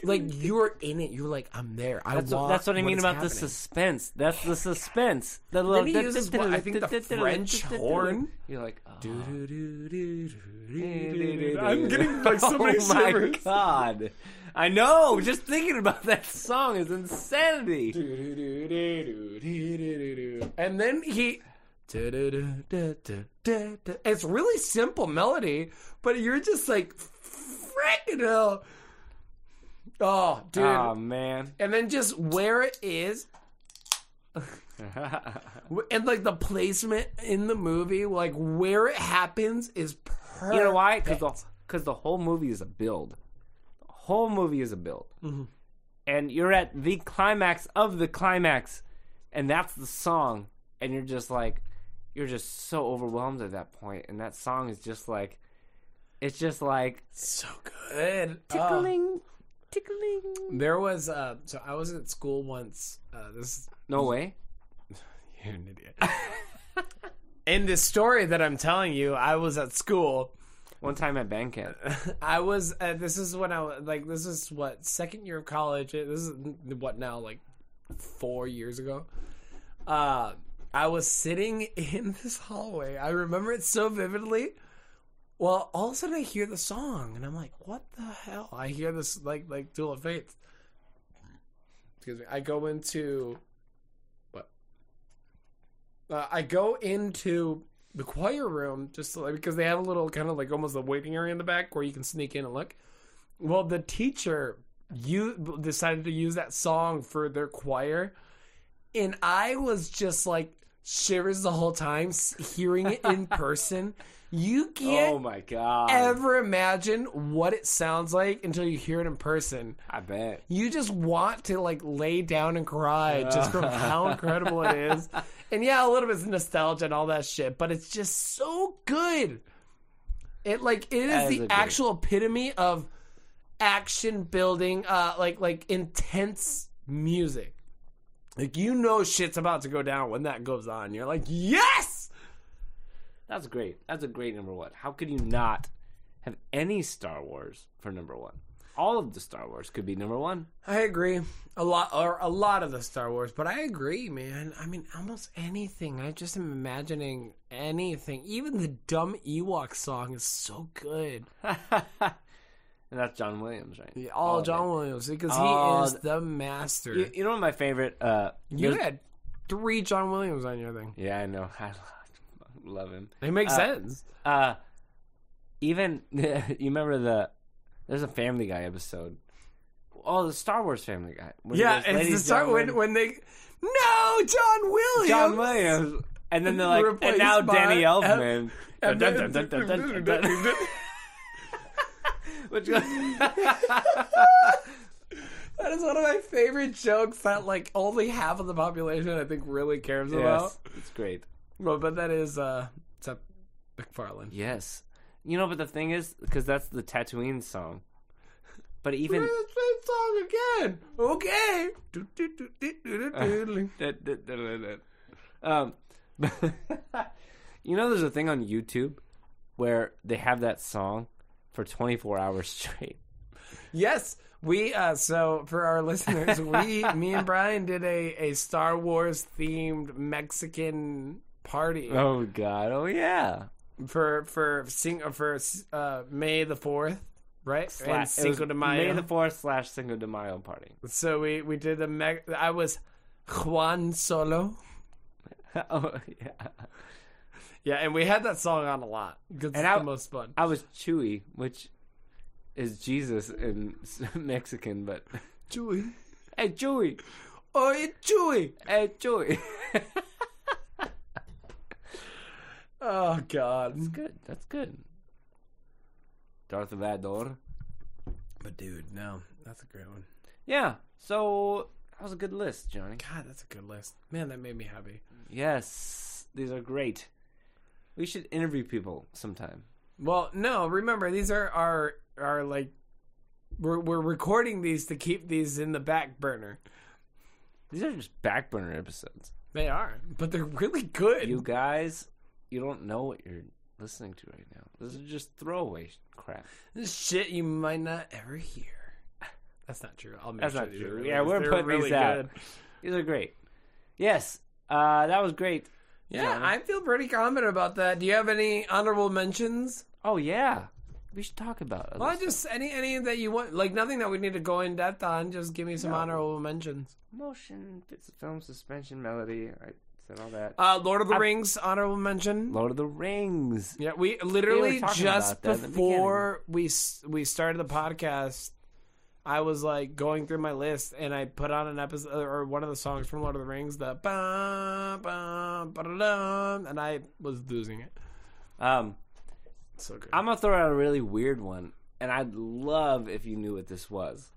like you're in it you're like I'm there I That's what, want that's what I mean about the suspense. That's the suspense. The Then he uses what, I think the French horn. You're like, oh. I'm getting like so many oh my god! I know. Just thinking about that song is insanity. And then he. It's really simple melody, but you're just like, freaking hell. Oh, dude. Oh man. and then just where it is, and like the placement in the movie, like where it happens is perfect. You know why? Because the because the whole movie is a build. Whole movie is a build, Mm-hmm. and you're at the climax of the climax, and that's the song, and you're just like, you're just so overwhelmed at that point, and that song is just like, it's just like so good. Oh. tickling, tickling. There was uh so I was at school once. Uh this No way. you're an idiot. In this story that I'm telling you, I was at school. One time at band camp. I was uh, this is when I was like this is what second year of college. This is what now like 4 years ago. Uh I was sitting in this hallway. I remember it so vividly. Well, all of a sudden I hear the song and I'm like, "What the hell?" I hear this like like Duel of Fates. Excuse me. I go into what? Uh, I go into the choir room just to, like, because they have a little kind of like almost a waiting area in the back where you can sneak in and look. Well, the teacher you decided to use that song for their choir, and I was just like shivers the whole time hearing it in person You can't Oh my god! ever imagine what it sounds like until you hear it in person. I bet. You just want to like lay down and cry just from how incredible it is. And yeah, a little bit of nostalgia and all that shit, but it's just so good. It like it is is the actual epitome of action building, uh, like like intense music. Like you know shit's about to go down when that goes on. You're like, yes. That's great. That's a great number one. How could you not have any Star Wars for number one? All of the Star Wars could be number one. I agree. A lot or a lot of the Star Wars, but I agree, man. I mean, almost anything. I just am imagining anything. Even the dumb Ewok song is so good. And that's John Williams, right? Yeah, all of John. Williams because Oh, he is the master. You, you know what my favorite? Uh, You had three John Williams on your thing. Yeah, I know. I love him. It makes Uh, sense. Uh, even you remember the there's a Family Guy episode. Oh, the Star Wars Family Guy. Yeah, it's the "Ladies, start when when they no John Williams. John Williams, and then they're like, and now Danny Elfman. Which That is one of my favorite jokes that like only half of the population I think really cares about. it's great. Well, but that is uh Seth MacFarlane. Yes, you know, but the thing is, because that's the Tatooine song. But even Play the same song again. Okay. Um, you know, there's a thing on YouTube where they have that song for 24 hours straight. yes, we uh so for our listeners, we me and Brian did a a Star Wars themed Mexican party Oh God! Oh yeah! for for sing for uh May the 4th, right? Sla- and Cinco de Mayo. May the Fourth slash Cinco de Mayo party. So we we did a meg. I was Juan Solo. oh yeah. Yeah, and we had that song on a lot because it's And I- the most fun. I was Chewy, which is Jesus in Mexican, but Chewy. hey Chewy, Oh, it's Chewy. hey Chewy. Oh God. That's good. That's good. Darth Vador. But dude, no, that's a great one. Yeah. So that was a good list, Johnny. God, that's a good list. Man, that made me happy. Yes, these are great. We should interview people sometime. Well, no, remember these are our our like we're we're recording these to keep these in the back burner. These are just back burner episodes. They are, but they're really good. You guys, you don't know what you're listening to right now. This is just throwaway crap. This shit you might not ever hear. That's not true. I'll make That's sure not true. Yeah, we're putting really these out. good. These are great. Yes, uh, that was great. Yeah. I feel pretty confident about that. Do you have any honorable mentions? Oh yeah, we should talk about it. Well, just any any that you want, like nothing that we need to go in depth on. Just give me some No. honorable mentions. motion, bits of film, suspension, melody. I said all that. Uh, Lord of the I- Rings honorable mention. Lord of the Rings. Yeah, we literally We just about that in the before we we started the podcast, I was like going through my list and I put on an episode or one of the songs from Lord of the Rings, the ba ba ba da da, and I was losing it. Um, So good. I'm gonna throw out a really weird one, and I'd love if you knew what this was.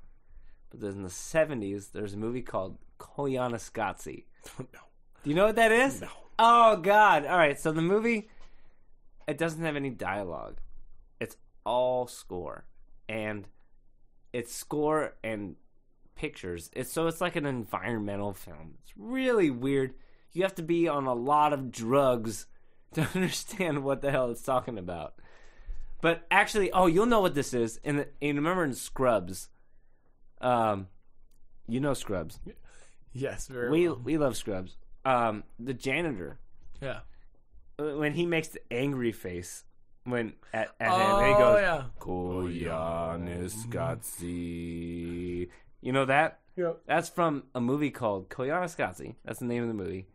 But in the '70s, there's a movie called Koyaanisqatsi. no. Do you know what that is? No. Oh God! All right, so the movie, it doesn't have any dialogue. It's all score, and it's score and pictures. It's so it's like an environmental film. It's really weird. You have to be on a lot of drugs to understand what the hell it's talking about. But actually, oh, you'll know what this is. And, remember in Scrubs, um, you know Scrubs. Yes, very We well. we love Scrubs. Um, the janitor yeah. when he makes the angry face when at, at Oh him, and he goes, yeah. Koyaanisqatsi. You know that? Yep. That's from a movie called Koyaanisqatsi. That's the name of the movie,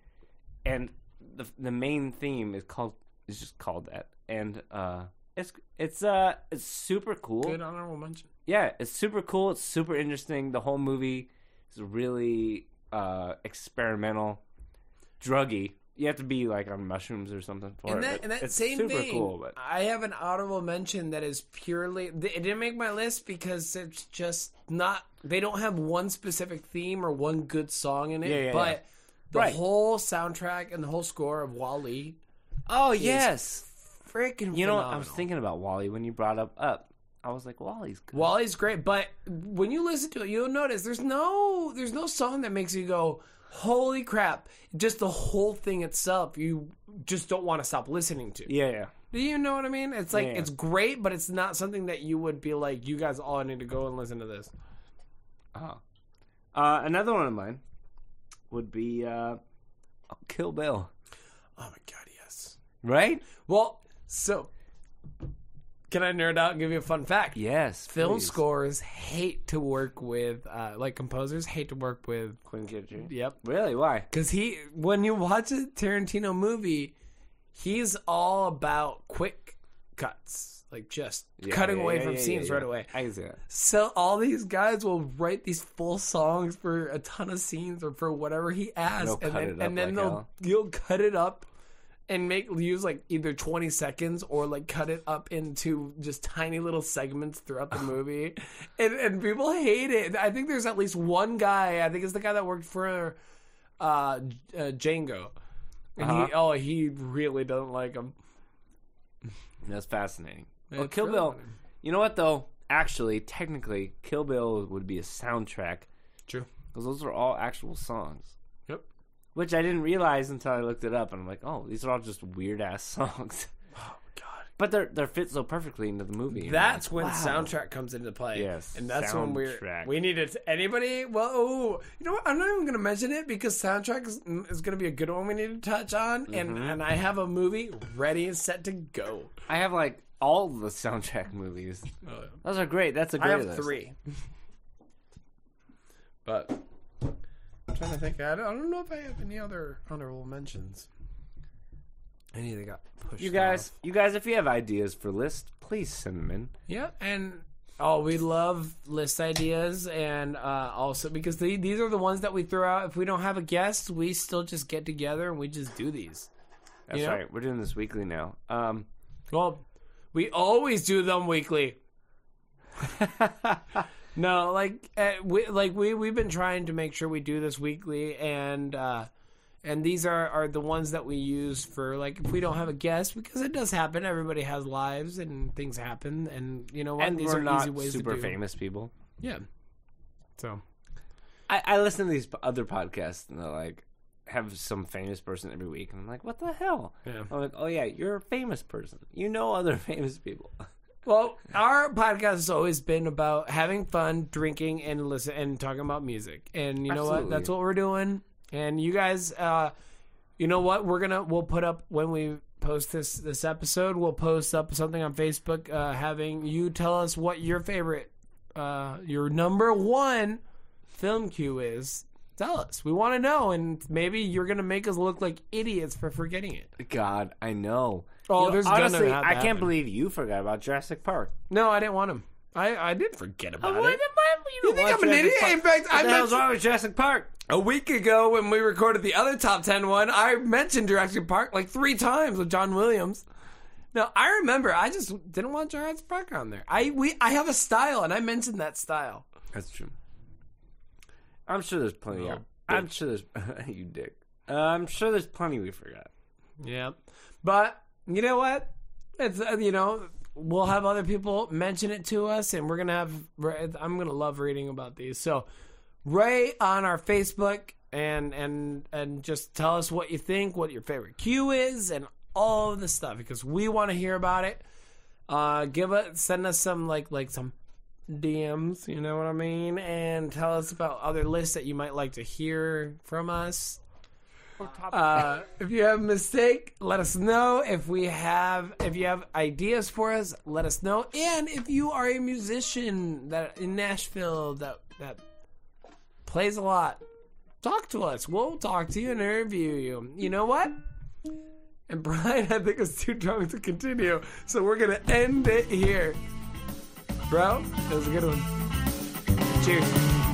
and the the main theme is called is just called that, and uh, it's it's uh it's super cool. Good honorable mention. Yeah, it's super cool. It's super interesting. The whole movie is really uh experimental, druggy, you have to be like on mushrooms or something for And it. that, but and that it's same super thing, cool. But I have an honorable mention that is purely. It didn't make my list because it's just not. They don't have one specific theme or one good song in it. Yeah, yeah, but yeah. the Right. whole soundtrack and the whole score of WALL-E, oh yes, freaking. you know what? I was thinking about WALL-E when you brought up up. I was like, WALL-E's good. WALL-E's great, but when you listen to it, you'll notice there's no there's no song that makes you go, "Holy crap!" Just the whole thing itself, you just don't want to stop listening to. yeah, yeah. Do you know what I mean? It's like Yeah. it's great, but it's not something that you would be like, "You guys all need to go and listen to this." Uh-huh. Uh, another one of mine would be uh, oh, Kill Bill. Oh my god, yes. Right? Well, so can I nerd out and give you a fun fact? Yes. Film please. scores hate to work with, uh, like composers hate to work with. Quentin Tarantino. Yep, Really? Why? Because he, when you watch a Tarantino movie, he's all about quick cuts, like just Yeah, cutting yeah, away yeah, from scenes right away. I can see that. So all these guys will write these full songs for a ton of scenes or for whatever he asks, and then and then they'll hell. you'll cut it up and make use like either twenty seconds or like cut it up into just tiny little segments throughout the movie, and and people hate it. I think there's at least one guy. I think it's the guy that worked for uh, uh Django, and he Uh-huh. oh he really doesn't like him. That's fascinating. Well, Kill Bill. funny. You know what though? Actually, technically, Kill Bill would be a soundtrack True. because those are all actual songs. Which I didn't realize until I looked it up, and I'm like, oh, these are all just weird ass songs. Oh God. But they're they are fit so perfectly into the movie. That's I'm when wow. soundtrack comes into play. Yes, and that's when we're we need it. Anybody? Well, oh, you know what? I'm not even going to mention it because soundtrack is, is going to be a good one we need to touch on. And Mm-hmm. and I have a movie ready and set to go. I have like all the soundtrack movies. Those are great. That's a great I have list. three, but I'm trying to think. I don't, I don't know if I have any other honorable mentions. Any that got pushed. You guys, off. you guys, if you have ideas for lists, please send them in. Yeah, and oh, we love list ideas, and uh, also because the, these are the ones that we throw out. If we don't have a guest, we still just get together and we just do these. That's Yeah. right. We're doing this weekly now. Um, Well, we always do them weekly. no, like uh, we like we we've been trying to make sure we do this weekly, and uh, and these are are the ones that we use for like if we don't have a guest because it does happen. Everybody has lives and things happen, and you know what? and these we're are not easy ways super to do. famous people. Yeah. So I, I listen to these p- other podcasts and they're like have some famous person every week, and I'm like, what the hell? Yeah. I'm like, oh yeah, you're a famous person. You know other famous people. Well, our podcast has always been about having fun, drinking, and listen and talking about music. And you know what? That's what we're doing. And you guys, uh, you know what? We're gonna we'll put up when we post this this episode. We'll post up something on Facebook, uh, having you tell us what your favorite, uh, your number one film cue is. Tell us. We want to know, and maybe you're gonna make us look like idiots for forgetting it. God, I know. Oh, You there's honestly, have to I can't happen. believe you forgot about Jurassic Park. No, I didn't want him. I I did forget about What it. the- You think I'm an Jurassic idiot? Park. In fact, What I the hell's mentioned- wrong with Jurassic Park? A week ago, when we recorded the other top 10 one, I mentioned Jurassic Park like three times with John Williams. Now I remember, I just didn't want Jurassic Park on there. I we I have a style, and I mentioned that style. That's true. I'm sure there's plenty. Oh, of, I'm sure there's you dick. Uh, I'm sure there's plenty we forgot. Yeah, but you know what? It's uh, you know we'll have other people mention it to us, and we're gonna have. I'm gonna love reading about these. So, Ray on our Facebook and and and just tell us what you think, what your favorite cue is, and all of the stuff because we want to hear about it. Uh, give us send us some like like some DMs, you know what I mean, and tell us about other lists that you might like to hear from us. Uh, if you have a mistake, let us know. If we have, if you have ideas for us, let us know. And if you are a musician that in Nashville that that plays a lot, talk to us. We'll talk to you and interview you. You know what? And Brian, I think is too drunk to continue, so we're gonna end it here, bro. That was a good one. Cheers.